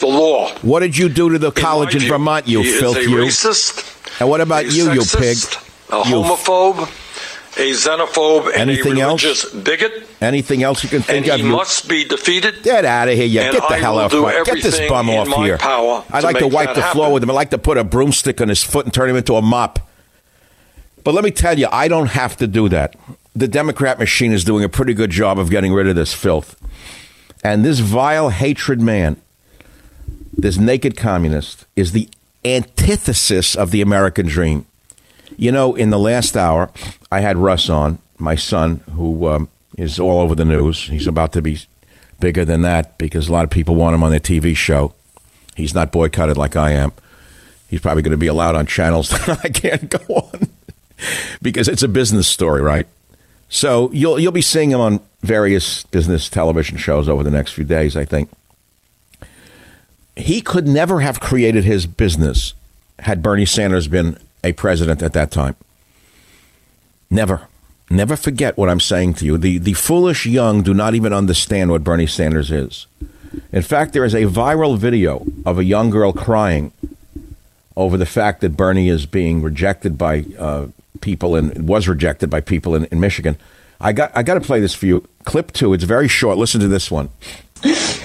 the law. What did you do to the college in view, Vermont, you he filth, is a you? racist, And what about you, you pig? sexist, a You- homophobe, a xenophobe, and Anything a else? bigot. Anything else you can And think he of? You must be defeated. Get out of here, you. Get the I hell off. do my- Get this bum off here. I'd like to wipe the floor with him. I'd like to put a broomstick on his foot and turn him into a mop. But let me tell you, I don't have to do that. The Democrat machine is doing a pretty good job of getting rid of this filth. And this vile hatred man, this naked communist, is the antithesis of the American dream. You know, in the last hour, I had Russ on, my son, who um, is all over the news. He's about to be bigger than that because a lot of people want him on their TV show. He's not boycotted like I am. He's probably going to be allowed on channels that I can't go on because it's a business story, right? So you'll you'll be seeing him on various business television shows over the next few days, I think. He could never have created his business had Bernie Sanders been a president at that time. Never. Never forget what I'm saying to you. The the foolish young do not even understand what Bernie Sanders is. In fact, there is a viral video of a young girl crying over the fact that Bernie is being rejected by uh, people and was rejected by people in, in Michigan. I got I got to play this for you. Clip two. It's very short. Listen to this one.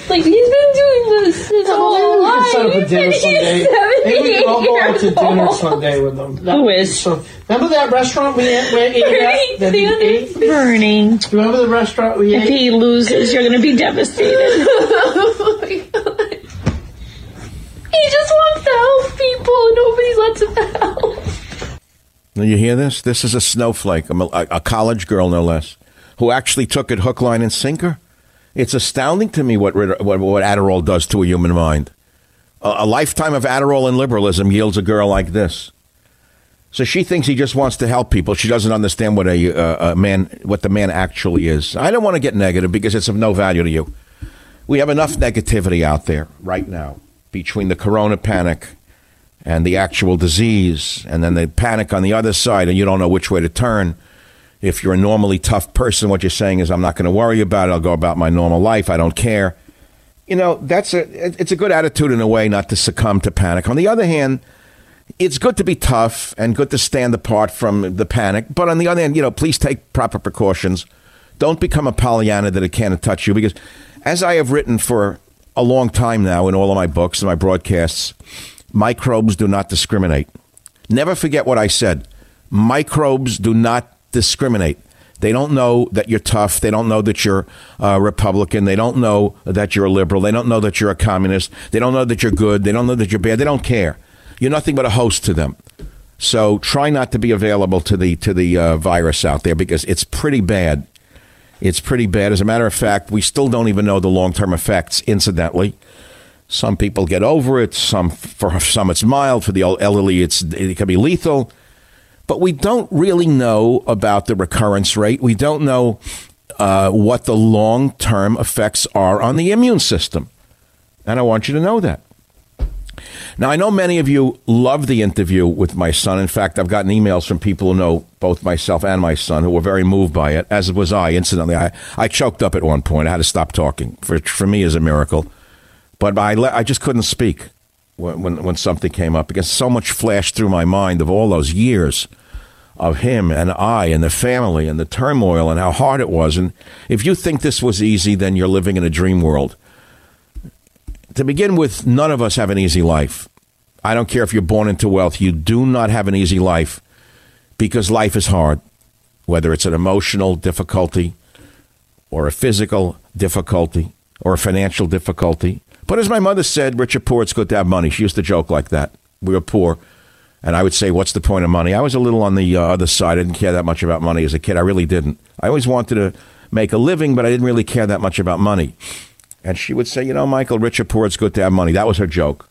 Like he's been doing this his whole Maybe we life. could set up a dinner someday. Maybe we could all go out to dinner years someday with them. That Who would be is? So, remember that restaurant we ate, we ate at? That we ate? old. Bernie, Remember the restaurant we if ate? he loses, you're going to be devastated. Oh my god. He just wants to help people. and Nobody lets him help. Now you hear this? This is a snowflake, a, a, a college girl no less, who actually took it hook, line, and sinker. It's astounding to me what what, what Adderall does to a human mind. A, a lifetime of Adderall and liberalism yields a girl like this. So she thinks he just wants to help people. She doesn't understand what a, uh, a man, what the man actually is. I don't want to get negative because it's of no value to you. We have enough negativity out there right now between the corona panic and the actual disease, and then the panic on the other side, and you don't know which way to turn. If you're a normally tough person, what you're saying is, I'm not going to worry about it. I'll go about my normal life. I don't care. you know, that's a it's a good attitude in a way not to succumb to panic. On the other hand, it's good to be tough and good to stand apart from the panic. But on the other hand, you know, please take proper precautions. Don't become a Pollyanna that it can't touch you because, as I have written for a long time now in all of my books and my broadcasts, microbes do not discriminate. Never forget what I said. Microbes do not discriminate. They don't know that you're tough. They don't know that you're a Republican. They don't know that you're a liberal. They don't know that you're a communist. They don't know that you're good. They don't know that you're bad. They don't care. You're nothing but a host to them. So try not to be available to the to the uh, virus out there because it's pretty bad. It's pretty bad. As a matter of fact, we still don't even know the long term effects. Incidentally, some people get over it. Some for some it's mild. For the elderly, it's it can be lethal. But we don't really know about the recurrence rate. We don't know uh, what the long term effects are on the immune system. And I want you to know that. Now, I know many of you love the interview with my son. In fact, I've gotten emails from people who know both myself and my son who were very moved by it, as was I. Incidentally, I, I choked up at one point. I had to stop talking. For, for me, is a miracle. But I, I just couldn't speak when, when, when something came up because so much flashed through my mind of all those years of him and I and the family and the turmoil and how hard it was. And if you think this was easy, then you're living in a dream world to begin with, none of us have an easy life. I don't care if you're born into wealth, you do not have an easy life because life is hard, whether it's an emotional difficulty or a physical difficulty or a financial difficulty. But as my mother said, rich or poor, it's good to have money. She used to joke like that. We were poor. And I would say, What's the point of money? I was a little on the uh, other side. I didn't care that much about money as a kid. I really didn't. I always wanted to make a living, but I didn't really care that much about money. And she would say, you know, Michael, rich or poor, it's good to have money. That was her joke.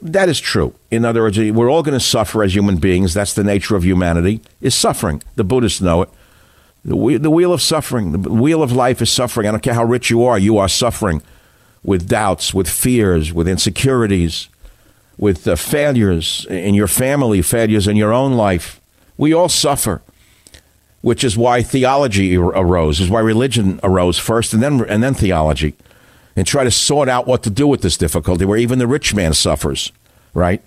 That is true. In other words, we're all going to suffer as human beings. That's the nature of humanity, is suffering. The Buddhists know it. The wheel of suffering, the wheel of life is suffering. I don't care how rich you are, you are suffering with doubts, with fears, with insecurities, with uh, failures in your family, failures in your own life. We all suffer, which is why theology arose, is why religion arose first and then, and then theology and try to sort out what to do with this difficulty where even the rich man suffers, right?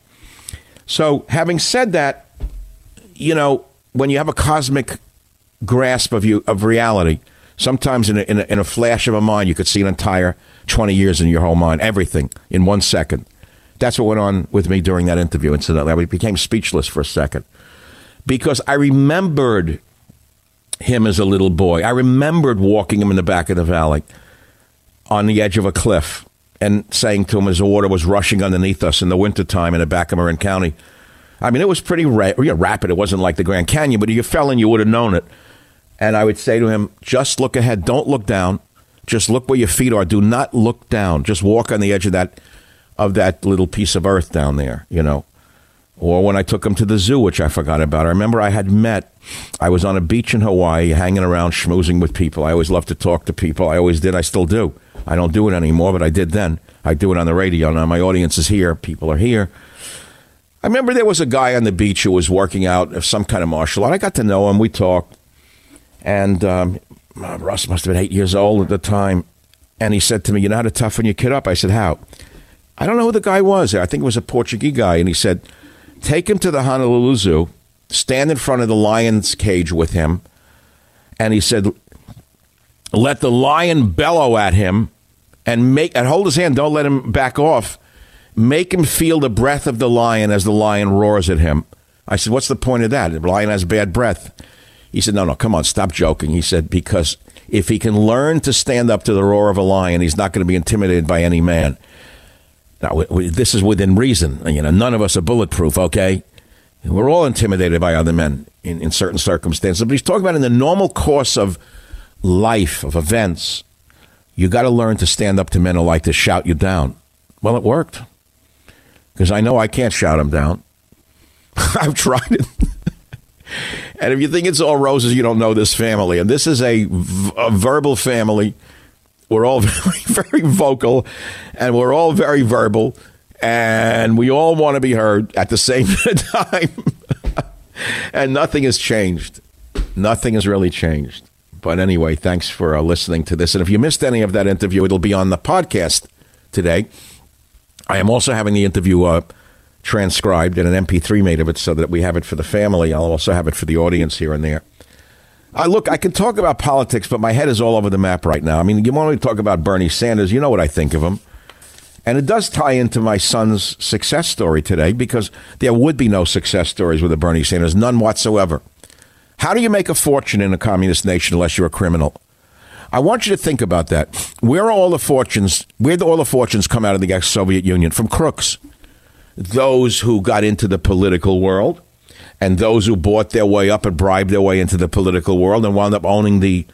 So, having said that, you know, when you have a cosmic grasp of you of reality, sometimes in a, in a, in a flash of a mind, you could see an entire 20 years in your whole mind, everything in one second. That's what went on with me during that interview, incidentally. I became speechless for a second because I remembered him as a little boy. I remembered walking him in the back of the valley on the edge of a cliff and saying to him as the water was rushing underneath us in the wintertime in the back of Marin County. I mean, it was pretty ra- rapid. It wasn't like the Grand Canyon, but if you fell in, you would have known it. And I would say to him, just look ahead. Don't look down. Just look where your feet are. Do not look down. Just walk on the edge of that of that little piece of earth down there, you know. Or when I took him to the zoo, which I forgot about. I remember I had met, I was on a beach in Hawaii hanging around, schmoozing with people. I always love to talk to people. I always did. I still do. I don't do it anymore, but I did then. I do it on the radio. Now my audience is here. People are here. I remember there was a guy on the beach who was working out of some kind of martial art. I got to know him. We talked. And um, Russ must have been eight years old at the time. And he said to me, You know how to toughen your kid up? I said, How? I don't know who the guy was. I think it was a Portuguese guy. And he said, Take him to the Honolulu Zoo, stand in front of the lion's cage with him. And he said, let the lion bellow at him and make and hold his hand. Don't let him back off. Make him feel the breath of the lion as the lion roars at him. I said, "What's the point of that? The lion has bad breath." He said, "No, no, come on, stop joking." He said, "Because if he can learn to stand up to the roar of a lion, he's not going to be intimidated by any man." Now, this is within reason. You know, none of us are bulletproof. Okay, we're all intimidated by other men in, in certain circumstances. But he's talking about in the normal course of life of events, you got to learn to stand up to men who like to shout you down. Well, it worked because I know I can't shout them down. I've tried it. and if you think it's all roses, you don't know this family. And this is a, verbal family. We're all very, very vocal and we're all very verbal and we all want to be heard at the same time. and nothing has changed. Nothing has really changed. But anyway, thanks for uh, listening to this. And if you missed any of that interview, it'll be on the podcast today. I am also having the interview uh, transcribed and an MP3 made of it so that we have it for the family. I'll also have it for the audience here and there. Uh, look, I can talk about politics, but my head is all over the map right now. I mean, you want me to talk about Bernie Sanders? You know what I think of him. And it does tie into my son's success story today because there would be no success stories with a Bernie Sanders, none whatsoever. How do you make a fortune in a communist nation unless you're a criminal? I want you to think about that. Where are all the fortunes? Where do all the fortunes come out of the ex-Soviet Union? From crooks, those who got into the political world, and those who bought their way up and bribed their way into the political world and wound up owning the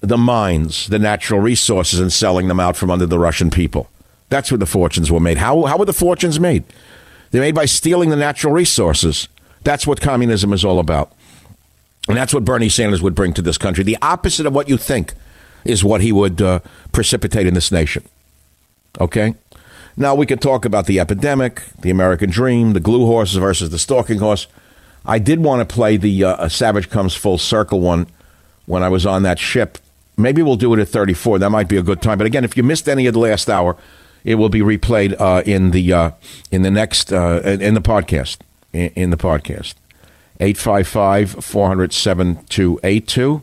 the mines, the natural resources, and selling them out from under the Russian people. That's where the fortunes were made. How how were the fortunes made? They're made by stealing the natural resources. That's what communism is all about. And that's what Bernie Sanders would bring to this country. The opposite of what you think is what he would uh, precipitate in this nation. Okay? Now, we could talk about the epidemic, the American dream, the glue horses versus the stalking horse. I did want to play the uh, Savage Comes Full Circle one when I was on that ship. Maybe we'll do it at 34. That might be a good time. But again, if you missed any of the last hour, it will be replayed uh, in the uh, in the next in the podcast in, in the podcast. 855 400 7282.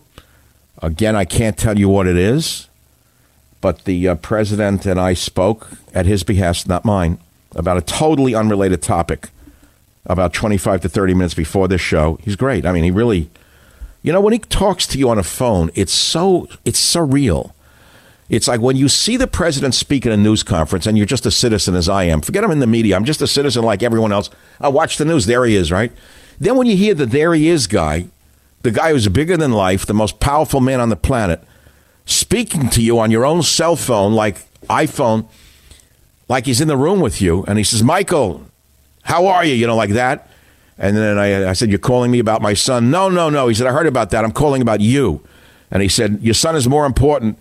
Again, I can't tell you what it is, but the uh, president and I spoke at his behest, not mine, about a totally unrelated topic about 25 to 30 minutes before this show. He's great. I mean, he really, you know, when he talks to you on a phone, it's so, it's surreal. It's like when you see the president speak at a news conference and you're just a citizen as I am. Forget I'm in the media. I'm just a citizen like everyone else. I watch the news. There he is, right? Then when you hear the there he is guy, the guy who's bigger than life, the most powerful man on the planet, speaking to you on your own cell phone, like iPhone, like he's in the room with you, and he says, Michael, how are you? You know, like that. And then I, I said, You're calling me about my son? No, no, no. He said, I heard about that. I'm calling about you. And he said, Your son is more important,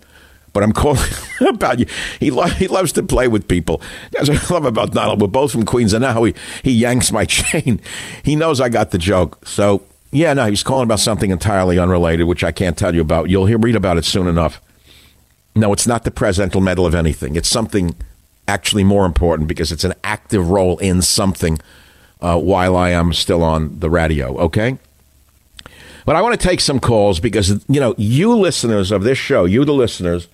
but I'm calling about you. He, lo- he loves to play with people. That's what I love about Donald. We're both from Queens, and now he, he yanks my chain. He knows I got the joke. So, yeah, no, he's calling about something entirely unrelated, which I can't tell you about. You'll hear, read about it soon enough. No, it's not the presidential medal of anything. It's something actually more important because it's an active role in something uh, while I am still on the radio, okay? But I want to take some calls because, you know, you listeners of this show, you, the listeners,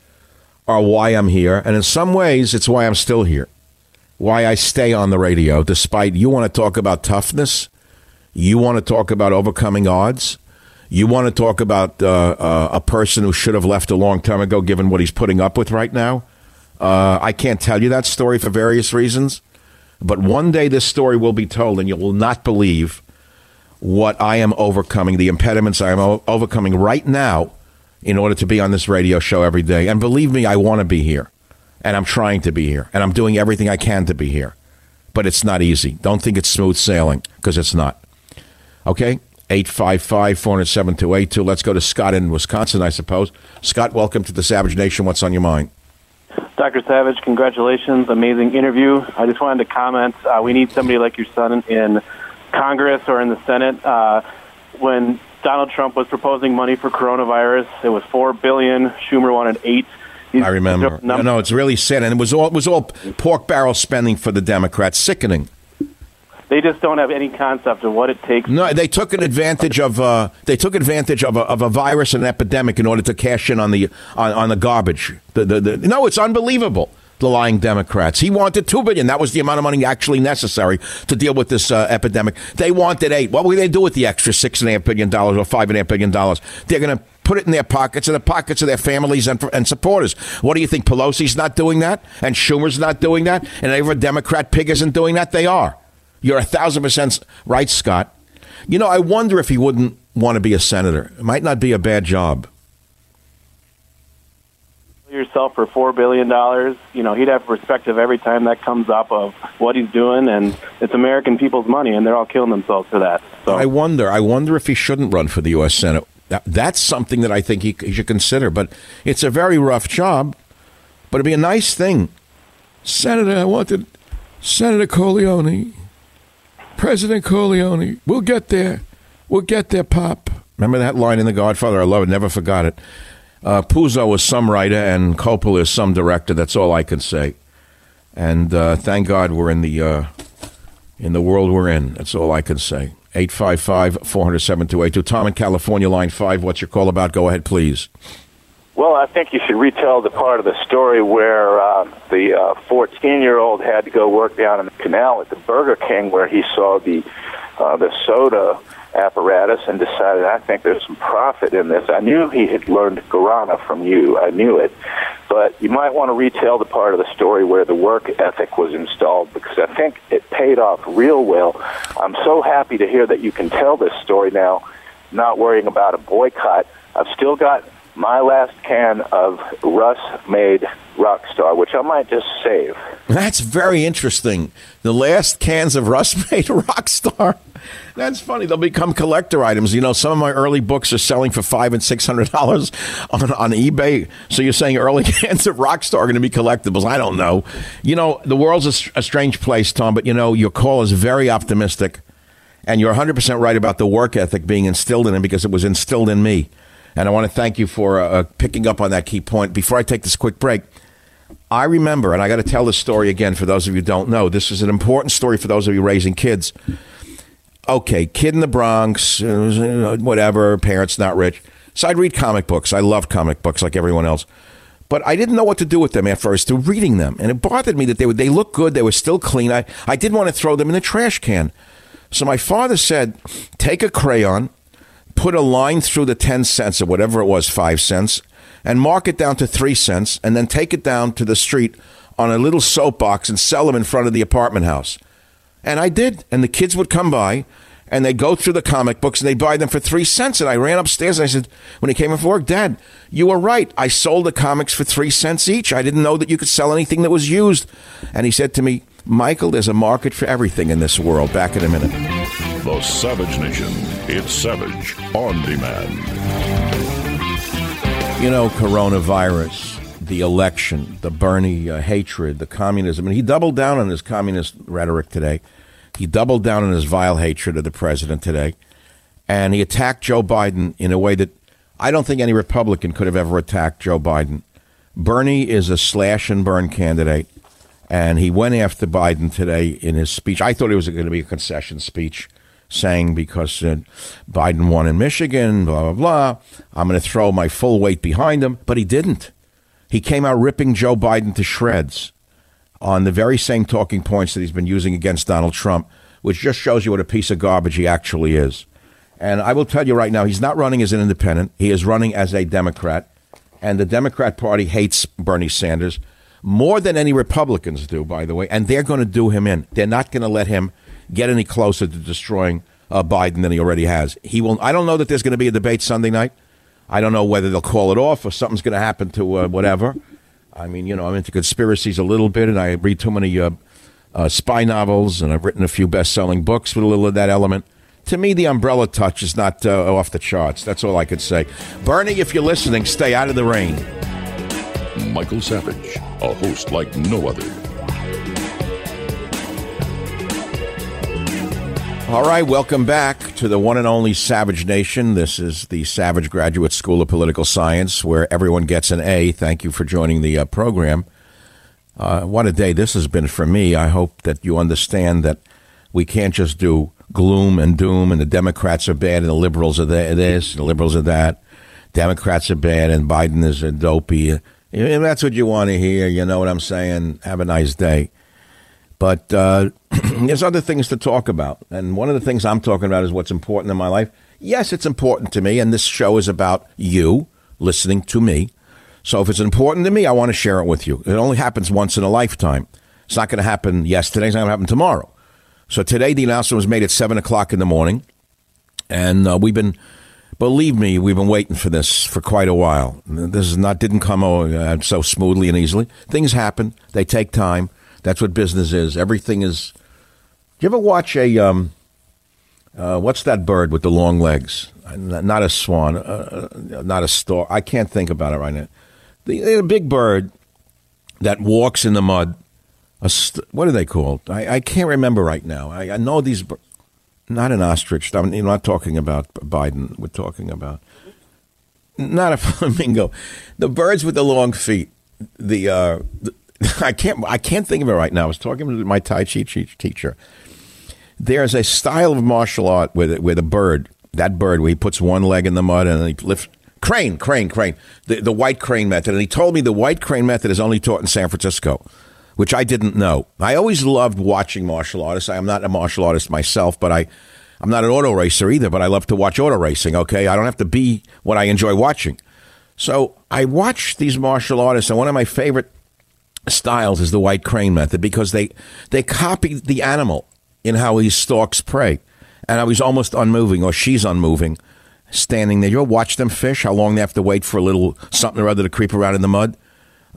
are why I'm here. And in some ways, it's why I'm still here, why I stay on the radio, despite you want to talk about toughness, you want to talk about overcoming odds. You want to talk about uh, uh, a person who should have left a long time ago, given what he's putting up with right now. Uh, I can't tell you that story for various reasons, but one day this story will be told, and you will not believe what I am overcoming, the impediments I am o- overcoming right now in order to be on this radio show every day. And believe me, I want to be here, and I'm trying to be here, and I'm doing everything I can to be here. But it's not easy. Don't think it's smooth sailing, because it's not. Okay? 855 407 282. Let's go to Scott in Wisconsin, I suppose. Scott, welcome to the Savage Nation. What's on your mind? Dr. Savage, congratulations. Amazing interview. I just wanted to comment. Uh, we need somebody like your son in Congress or in the Senate. Uh, when Donald Trump was proposing money for coronavirus, it was four billion. Schumer wanted eight. These- I remember. these are num- no, no, it's really sad, and it was all it was all pork barrel spending for the Democrats. Sickening. They just don't have any concept of what it takes. No, they took an advantage of uh, they took advantage of a, of a virus and epidemic in order to cash in on the on, on the garbage. The, the, the, no, it's unbelievable. The lying Democrats. He wanted two billion. That was the amount of money actually necessary to deal with this uh, epidemic. They wanted eight. What will they do with the extra six and a half billion dollars or five and a half billion dollars? They're going to put it in their pockets and the pockets of their families and, and supporters. What do you think? Pelosi's not doing that, and Schumer's not doing that, and every Democrat pig isn't doing that. They are. You're a thousand percent right, Scott. You know, I wonder if he wouldn't want to be a senator. It might not be a bad job. yourself for four billion dollars. You know, he'd have perspective every time that comes up of what he's doing, and it's American people's money, and they're all killing themselves for that. So I wonder. I wonder if he shouldn't run for the U.S. Senate. That, that's something that I think he, he should consider. But it's a very rough job. But it'd be a nice thing. Senator, I wanted Senator Corleone, President Corleone. We'll get there. We'll get there, Pop. Remember that line in The Godfather? I love it. Never forgot it. Uh, Puzo is some writer and Coppola is some director. That's all I can say. And uh, thank God we're in the uh, in the world we're in. That's all I can say. 855 400 7282. Tom in California, line 5. What's your call about? Go ahead, please. Well, I think you should retell the part of the story where uh, the 14 uh, year old had to go work down in the canal at the Burger King where he saw the uh, the soda apparatus and decided, I think there's some profit in this. I knew he had learned Guarana from you. I knew it. But you might want to retell the part of the story where the work ethic was installed because I think it paid off real well. I'm so happy to hear that you can tell this story now, not worrying about a boycott. I've still got my last can of Russ made Rockstar, which I might just save. That's very interesting. The last cans of Russ made Rockstar. That's funny. They'll become collector items. You know, some of my early books are selling for five and six hundred dollars on, on eBay. So you're saying early cans of Rockstar are going to be collectibles? I don't know. You know, the world's a, a strange place, Tom. But you know, your call is very optimistic, and you're 100 percent right about the work ethic being instilled in him because it was instilled in me. And I want to thank you for uh, picking up on that key point. Before I take this quick break, I remember, and I got to tell this story again for those of you who don't know. This is an important story for those of you raising kids. Okay, kid in the Bronx, uh, whatever, parents not rich. So I'd read comic books. I loved comic books like everyone else. But I didn't know what to do with them at first through reading them. And it bothered me that they, they look good, they were still clean. I, I didn't want to throw them in the trash can. So my father said, take a crayon, put a line through the 10 cents or whatever it was, 5 cents, and mark it down to 3 cents, and then take it down to the street on a little soapbox and sell them in front of the apartment house. And I did. And the kids would come by and they'd go through the comic books and they'd buy them for three cents. And I ran upstairs and I said, when he came in for work, Dad, you were right. I sold the comics for three cents each. I didn't know that you could sell anything that was used. And he said to me, Michael, there's a market for everything in this world. Back in a minute. The Savage Nation. It's Savage on demand. You know, coronavirus, the election, the Bernie uh, hatred, the communism. And he doubled down on his communist rhetoric today. He doubled down on his vile hatred of the president today. And he attacked Joe Biden in a way that I don't think any Republican could have ever attacked Joe Biden. Bernie is a slash and burn candidate. And he went after Biden today in his speech. I thought it was going to be a concession speech saying because uh, Biden won in Michigan, blah, blah, blah, I'm going to throw my full weight behind him. But he didn't. He came out ripping Joe Biden to shreds on the very same talking points that he's been using against Donald Trump, which just shows you what a piece of garbage he actually is. And I will tell you right now, he's not running as an independent. He is running as a Democrat. And the Democrat Party hates Bernie Sanders more than any Republicans do, by the way. And they're going to do him in. They're not going to let him get any closer to destroying uh, Biden than he already has. He will. I don't know that there's going to be a debate Sunday night. I don't know whether they'll call it off or something's going to happen to uh, whatever. I mean, you know, I'm into conspiracies a little bit, and I read too many uh, uh spy novels, and I've written a few best-selling books with a little of that element. To me, the umbrella touch is not uh, off the charts. That's all I could say. Bernie, if you're listening, stay out of the rain. Michael Savage, a host like no other. All right, welcome back to the one and only Savage Nation. This is the Savage Graduate School of Political Science, where everyone gets an A. Thank you for joining the uh, program. Uh, what a day this has been for me. I hope that you understand that we can't just do gloom and doom, and the Democrats are bad, and the liberals are this, and the liberals are that. Democrats are bad, and Biden is a dopey. That's what you want to hear, you know what I'm saying. Have a nice day. But uh, there's other things to talk about. And one of the things I'm talking about is what's important in my life. Yes, it's important to me. And this show is about you listening to me. So if it's important to me, I want to share it with you. It only happens once in a lifetime. It's not going to happen yesterday. It's not going to happen tomorrow. So today, the announcement was made at 7 o'clock in the morning. And uh, we've been, believe me, we've been waiting for this for quite a while. This is not, didn't come uh, so smoothly and easily. Things happen. They take time. That's what business is. Everything is. Do you ever watch a um, uh, what's that bird with the long legs? Not a swan, uh, uh, not a stork. I can't think about it right now. The, the big bird that walks in the mud. St- what are they called? I, I can't remember right now. I, I know these. Not an ostrich. I'm not talking about Biden. We're talking about not a flamingo. The birds with the long feet. The, uh, the I can't I can't think of it right now. I was talking to my Tai Chi teacher. There's a style of martial art with it with a bird. That bird where he puts one leg in the mud and he lifts crane, crane, crane. The the white crane method. And he told me the white crane method is only taught in San Francisco, which I didn't know. I always loved watching martial artists. I'm not a martial artist myself, but I I'm not an auto racer either, but I love to watch auto racing, okay? I don't have to be what I enjoy watching. So I watch these martial artists, and one of my favorite styles is the white crane method because they they copy the animal in how he stalks prey, and how he's almost unmoving or she's unmoving, standing there. You'll watch them fish? How long they have to wait for a little something or other to creep around in the mud?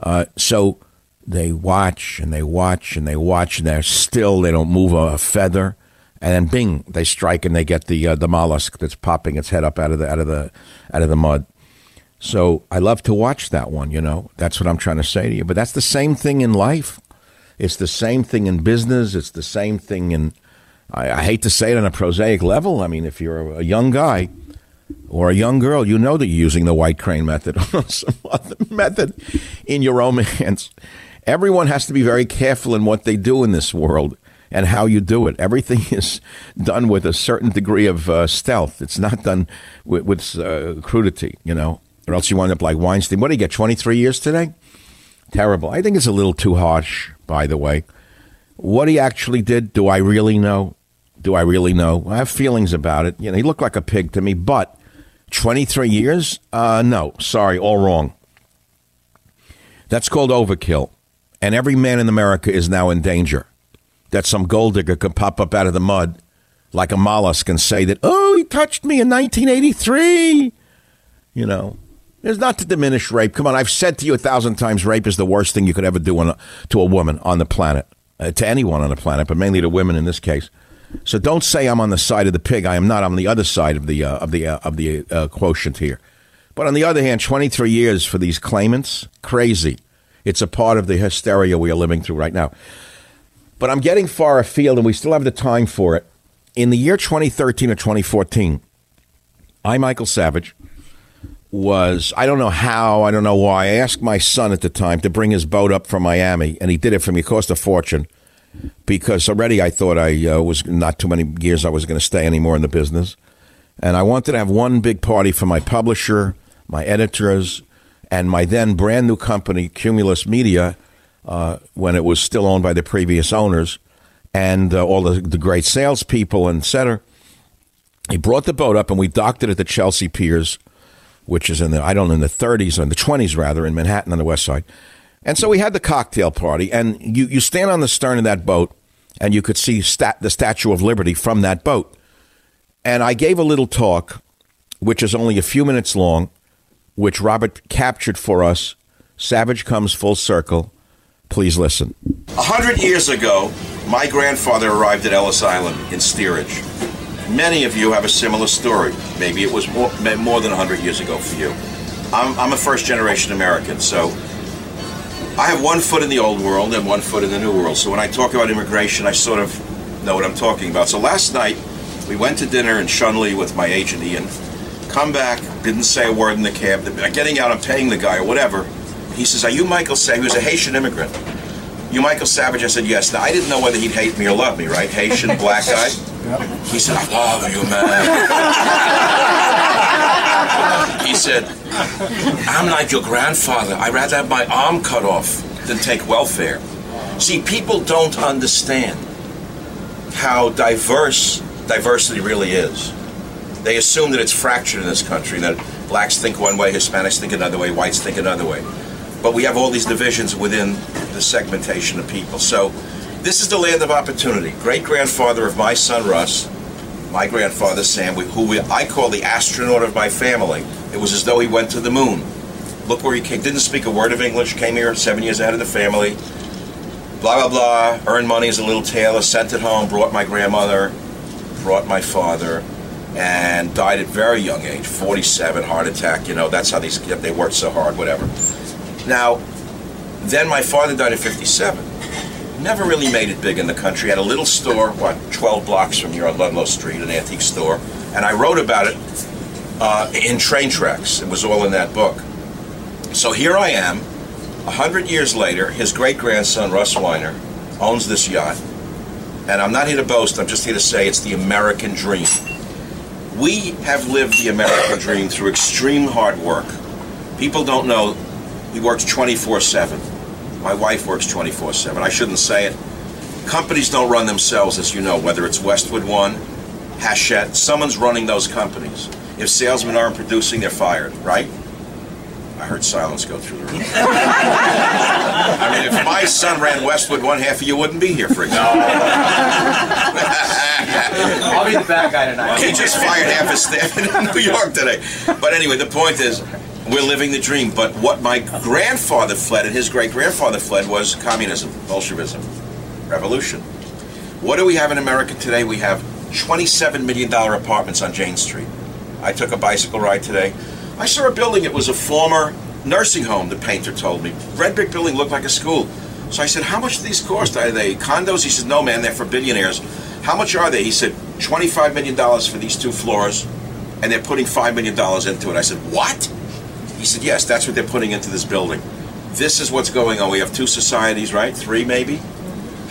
Uh, so they watch and they watch and they watch, and they're still. They don't move a feather, and then bing, they strike and they get the uh, the mollusk that's popping its head up out of the out of the out of the mud. So I love to watch that one, you know. That's what I'm trying to say to you. But that's the same thing in life. It's the same thing in business. It's the same thing in, I, I hate to say it on a prosaic level. I mean, if you're a young guy or a young girl, you know that you're using the white crane method or some other method in your romance. Everyone has to be very careful in what they do in this world and how you do it. Everything is done with a certain degree of uh, stealth. It's not done with, with uh, crudity, you know or else you wind up like Weinstein. What do you get? Twenty three years today? Terrible. I think it's a little too harsh. By the way, what he actually did, do I really know? Do I really know? I have feelings about it. You know, he looked like a pig to me, but 23 years? Uh, no, sorry, all wrong. That's called overkill. And every man in America is now in danger. That some gold digger could pop up out of the mud like a mollusk and say that, oh, he touched me in 1983. You know, it's not to diminish rape. Come on, I've said to you a thousand times, rape is the worst thing you could ever do a, to a woman on the planet, uh, to anyone on the planet, but mainly to women in this case. So don't say I'm on the side of the pig. I am not. On the other side of the uh, of the uh, of the uh, quotient here. But on the other hand, 23 years for these claimants, crazy. It's a part of the hysteria we are living through right now. But I'm getting far afield, and we still have the time for it. In the year 2013 or 2014, I, Michael Savage, was I don't know how, I don't know why. I asked my son at the time to bring his boat up from Miami, and he did it for me. It cost a fortune because already I thought I uh, was not too many years I was going to stay anymore in the business. And I wanted to have one big party for my publisher, my editors, and my then brand new company, Cumulus Media, uh, when it was still owned by the previous owners, and uh, all the, the great salespeople and et cetera. He brought the boat up, and we docked it at the Chelsea Piers which is in the I don't know in the 30s or in the 20s rather in Manhattan on the West Side. And so we had the cocktail party, and you you stand on the stern of that boat, and you could see stat, the Statue of Liberty from that boat. And I gave a little talk, which is only a few minutes long, which Robert captured for us. Savage comes full circle. Please listen. A hundred years ago, my grandfather arrived at Ellis Island in steerage. Many of you have a similar story. Maybe it was more, more than 100 years ago for you. I'm, I'm a first generation American, so I have one foot in the old world and one foot in the new world. So when I talk about immigration, I sort of know what I'm talking about. So last night, we went to dinner in Shunley with my agent Ian. Come back, didn't say a word in the cab. Getting out, I'm paying the guy or whatever. He says, Are you Michael Say? He was a Haitian immigrant. You Michael Savage? I said, Yes. Now, I didn't know whether he'd hate me or love me, right? Haitian, black guy. He said, I love you, man. he said, I'm like your grandfather. I'd rather have my arm cut off than take welfare. See, people don't understand how diverse diversity really is. They assume that it's fractured in this country, that blacks think one way, Hispanics think another way, whites think another way. But we have all these divisions within the segmentation of people. So this is the land of opportunity. Great grandfather of my son Russ, my grandfather Sam, who we, I call the astronaut of my family. It was as though he went to the moon. Look where he came. Didn't speak a word of English. Came here seven years ahead of the family. Blah blah blah. Earned money as a little tailor. Sent it home. Brought my grandmother. Brought my father. And died at very young age, 47, heart attack. You know, that's how these they worked so hard. Whatever. Now, then my father died at 57 never really made it big in the country. Had a little store, what, 12 blocks from here on Ludlow Street, an antique store. And I wrote about it uh, in train tracks. It was all in that book. So here I am, A hundred years later, his great grandson, Russ Weiner, owns this yacht. And I'm not here to boast, I'm just here to say it's the American dream. We have lived the American dream through extreme hard work. People don't know we worked 24 7. My wife works 24 7. I shouldn't say it. Companies don't run themselves, as you know, whether it's Westwood One, Hachette, someone's running those companies. If salesmen aren't producing, they're fired, right? I heard silence go through the room. I mean, if my son ran Westwood, one half of you wouldn't be here, for example. I'll be the bad guy tonight. He just fired half his staff in New York today. But anyway, the point is, we're living the dream. But what my grandfather fled and his great grandfather fled was communism, Bolshevism, revolution. What do we have in America today? We have $27 million apartments on Jane Street. I took a bicycle ride today. I saw a building, it was a former nursing home, the painter told me. Red brick building looked like a school. So I said, How much do these cost? Are they condos? He said, No, man, they're for billionaires. How much are they? He said, $25 million for these two floors, and they're putting $5 million into it. I said, What? He said, Yes, that's what they're putting into this building. This is what's going on. We have two societies, right? Three, maybe?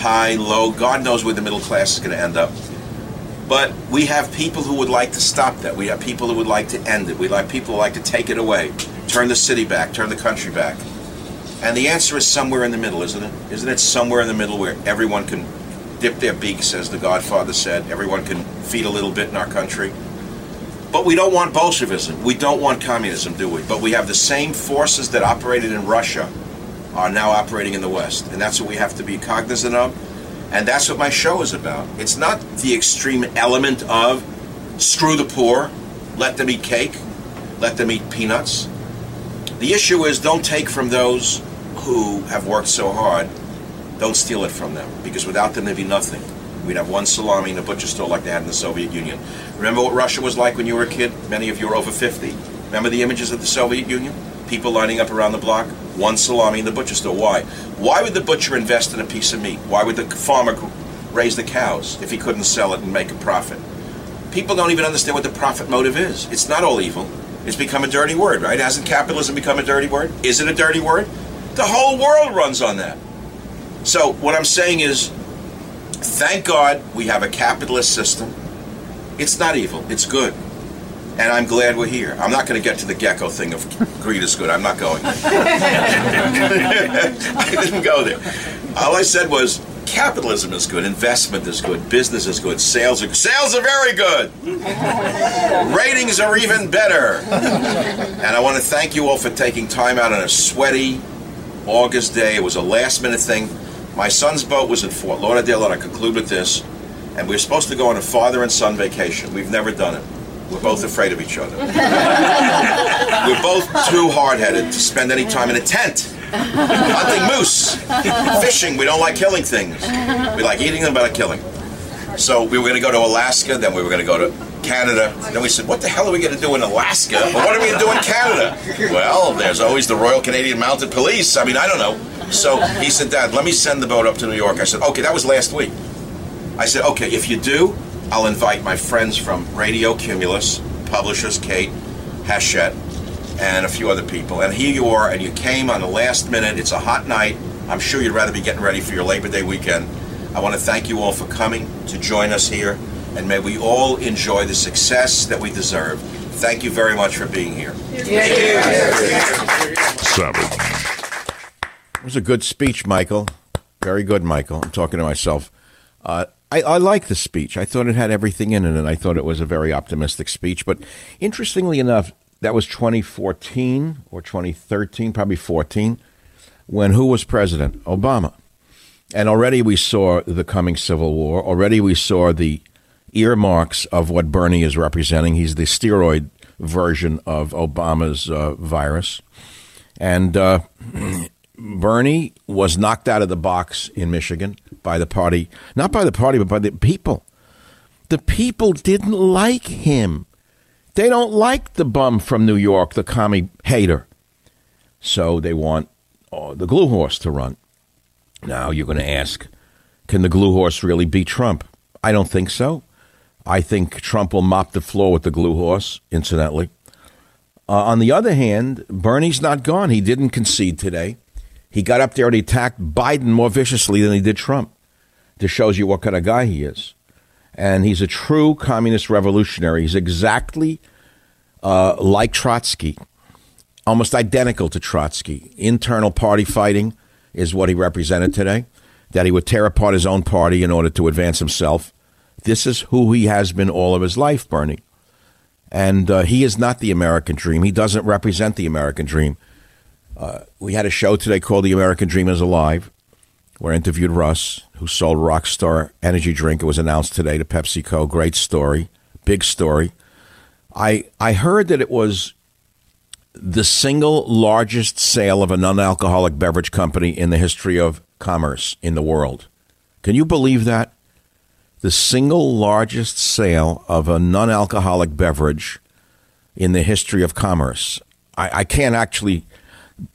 High, low. God knows where the middle class is going to end up. But we have people who would like to stop that. We have people who would like to end it. We like people who like to take it away, turn the city back, turn the country back. And the answer is somewhere in the middle, isn't it? Isn't it somewhere in the middle where everyone can dip their beaks, as the Godfather said, everyone can feed a little bit in our country? But we don't want Bolshevism. We don't want communism, do we? But we have the same forces that operated in Russia are now operating in the West. And that's what we have to be cognizant of. And that's what my show is about. It's not the extreme element of screw the poor, let them eat cake, let them eat peanuts. The issue is don't take from those who have worked so hard. Don't steal it from them, because without them there'd be nothing. We'd have one salami in a butcher store like they had in the Soviet Union. Remember what Russia was like when you were a kid? Many of you are over 50. Remember the images of the Soviet Union? People lining up around the block, one salami in the butcher store. Why? Why would the butcher invest in a piece of meat? Why would the farmer raise the cows if he couldn't sell it and make a profit? People don't even understand what the profit motive is. It's not all evil. It's become a dirty word, right? Hasn't capitalism become a dirty word? Is it a dirty word? The whole world runs on that. So, what I'm saying is, thank God we have a capitalist system. It's not evil, it's good and I'm glad we're here. I'm not going to get to the Gekko thing of greed is good. I'm not going. I didn't go there. All I said was capitalism is good, investment is good, business is good, sales are sales are very good. Ratings are even better. And I want to thank you all for taking time out on a sweaty August day. It was a last minute thing. My son's boat was in Fort Lauderdale, and I conclude with this. And we're supposed to go on a father and son vacation. We've never done it. We're both afraid of each other. We're both too hard-headed to spend any time in a tent. Hunting moose, fishing. We don't like killing things. We like eating them, but not killing. So we were going to go to Alaska, then we were going to go to Canada. Then we said, what the hell are we going to do in Alaska? But what are we going to do in Canada? Well, there's always the Royal Canadian Mounted Police. I mean, I don't know. So he said, Dad, let me send the boat up to New York. I said, okay, that was last week. I said, okay, if you do, I'll invite my friends from Radio Cumulus, publishers Kate, Hachette, and a few other people. And here you are, and you came on the last minute. It's a hot night. I'm sure you'd rather be getting ready for your Labor Day weekend. I want to thank you all for coming to join us here, and may we all enjoy the success that we deserve. Thank you very much for being here. Thank Savage. It was a good speech, Michael. Very good, Michael. I'm talking to myself. Uh, I, I like the speech. I thought it had everything in it, and I thought it was a very optimistic speech. But interestingly enough, that was 2014 or 2013, probably 14, when who was president? Obama. And already we saw the coming civil war. Already we saw the earmarks of what Bernie is representing. He's the steroid version of Obama's uh, virus. And uh, Bernie was knocked out of the box in Michigan by the party, not by the party, but by the people. The people didn't like him. They don't like the bum from New York, the commie hater. So they want oh, the glue horse to run. Now you're going to ask, can the glue horse really beat Trump? I don't think so. I think Trump will mop the floor with the glue horse, incidentally. Uh, on the other hand, Bernie's not gone. He didn't concede today. He got up there and he attacked Biden more viciously than he did Trump. This shows you what kind of guy he is. And he's a true communist revolutionary. He's exactly uh, like Trotsky, almost identical to Trotsky. Internal party fighting is what he represented today, that he would tear apart his own party in order to advance himself. This is who he has been all of his life, Bernie. And uh, he is not the American dream. He doesn't represent the American dream. Uh, we had a show today called The American Dream is Alive, where I interviewed Russ, who sold Rockstar energy drink. It was announced today to PepsiCo. Great story, big story. I I heard that it was the single largest sale of a non-alcoholic beverage company in the history of commerce in the world. Can you believe that? The single largest sale of a non-alcoholic beverage in the history of commerce. I, I can't actually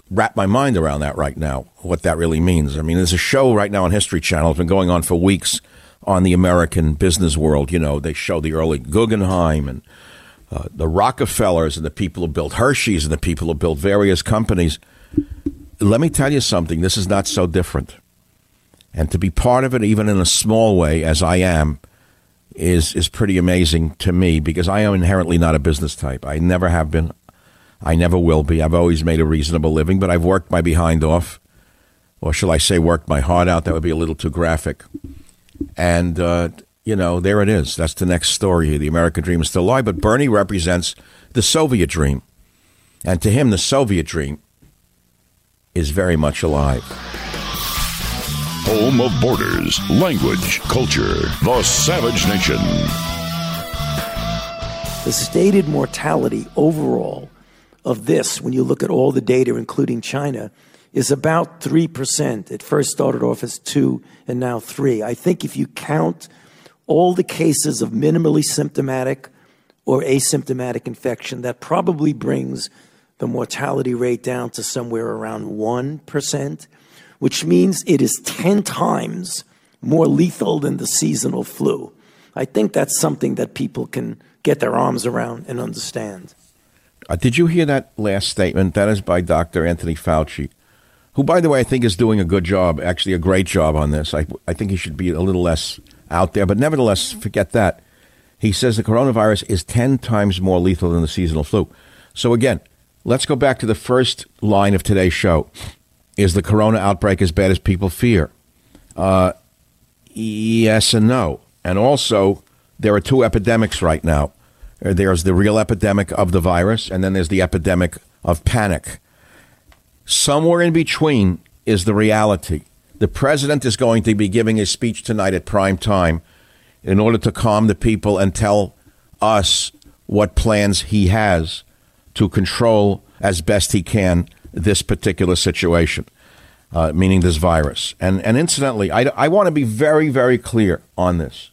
wrap my mind around that right now, what that really means. I mean, there's a show right now on History Channel, it's been going on for weeks on the American business world. You know, they show the early Guggenheim and uh, the Rockefellers and the people who built Hershey's and the people who built various companies. Let me tell you something, this is not so different. And to be part of it, even in a small way, as I am, is, is pretty amazing to me because I am inherently not a business type. I never have been. I never will be. I've always made a reasonable living, but I've worked my behind off. Or shall I say, worked my heart out? That would be a little too graphic. And, uh, you know, there it is. That's the next story here. The American dream is still alive, but Bernie represents the Soviet dream. And to him, the Soviet dream is very much alive. Home of borders, language, culture, the savage nation. The stated mortality overall of this, when you look at all the data, including China, is about 3%. It first started off as 2 and now 3. I think if you count all the cases of minimally symptomatic or asymptomatic infection, that probably brings the mortality rate down to somewhere around 1%, which means it is 10 times more lethal than the seasonal flu. I think that's something that people can get their arms around and understand. Uh, did you hear that last statement? That is by Dr. Anthony Fauci, who, by the way, I think is doing a good job, actually, a great job on this. I, I think he should be a little less out there, but nevertheless, forget that. He says the coronavirus is 10 times more lethal than the seasonal flu. So, again, let's go back to the first line of today's show. Is the corona outbreak as bad as people fear? Uh, yes and no. And also, there are two epidemics right now there's the real epidemic of the virus, and then there's the epidemic of panic. Somewhere in between is the reality. The president is going to be giving his speech tonight at prime time in order to calm the people and tell us what plans he has to control as best he can this particular situation, uh, meaning this virus. And, and incidentally, I, I want to be very, very clear on this.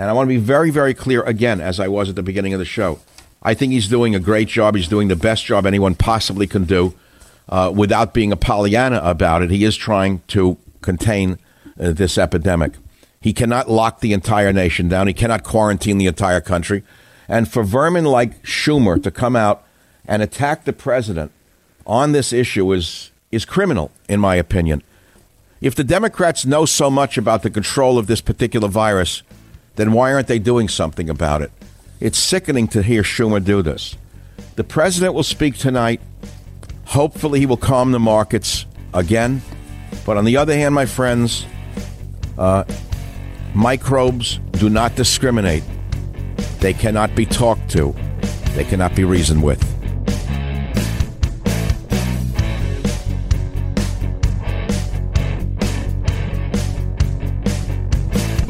And I want to be very, very clear again, as I was at the beginning of the show. I think he's doing a great job. He's doing the best job anyone possibly can do uh, without being a Pollyanna about it. He is trying to contain uh, this epidemic. He cannot lock the entire nation down, he cannot quarantine the entire country. And for vermin like Schumer to come out and attack the president on this issue is, is criminal, in my opinion. If the Democrats know so much about the control of this particular virus, then why aren't they doing something about it? It's sickening to hear Schumer do this. The president will speak tonight. Hopefully, he will calm the markets again. But on the other hand, my friends, uh, microbes do not discriminate. They cannot be talked to, they cannot be reasoned with.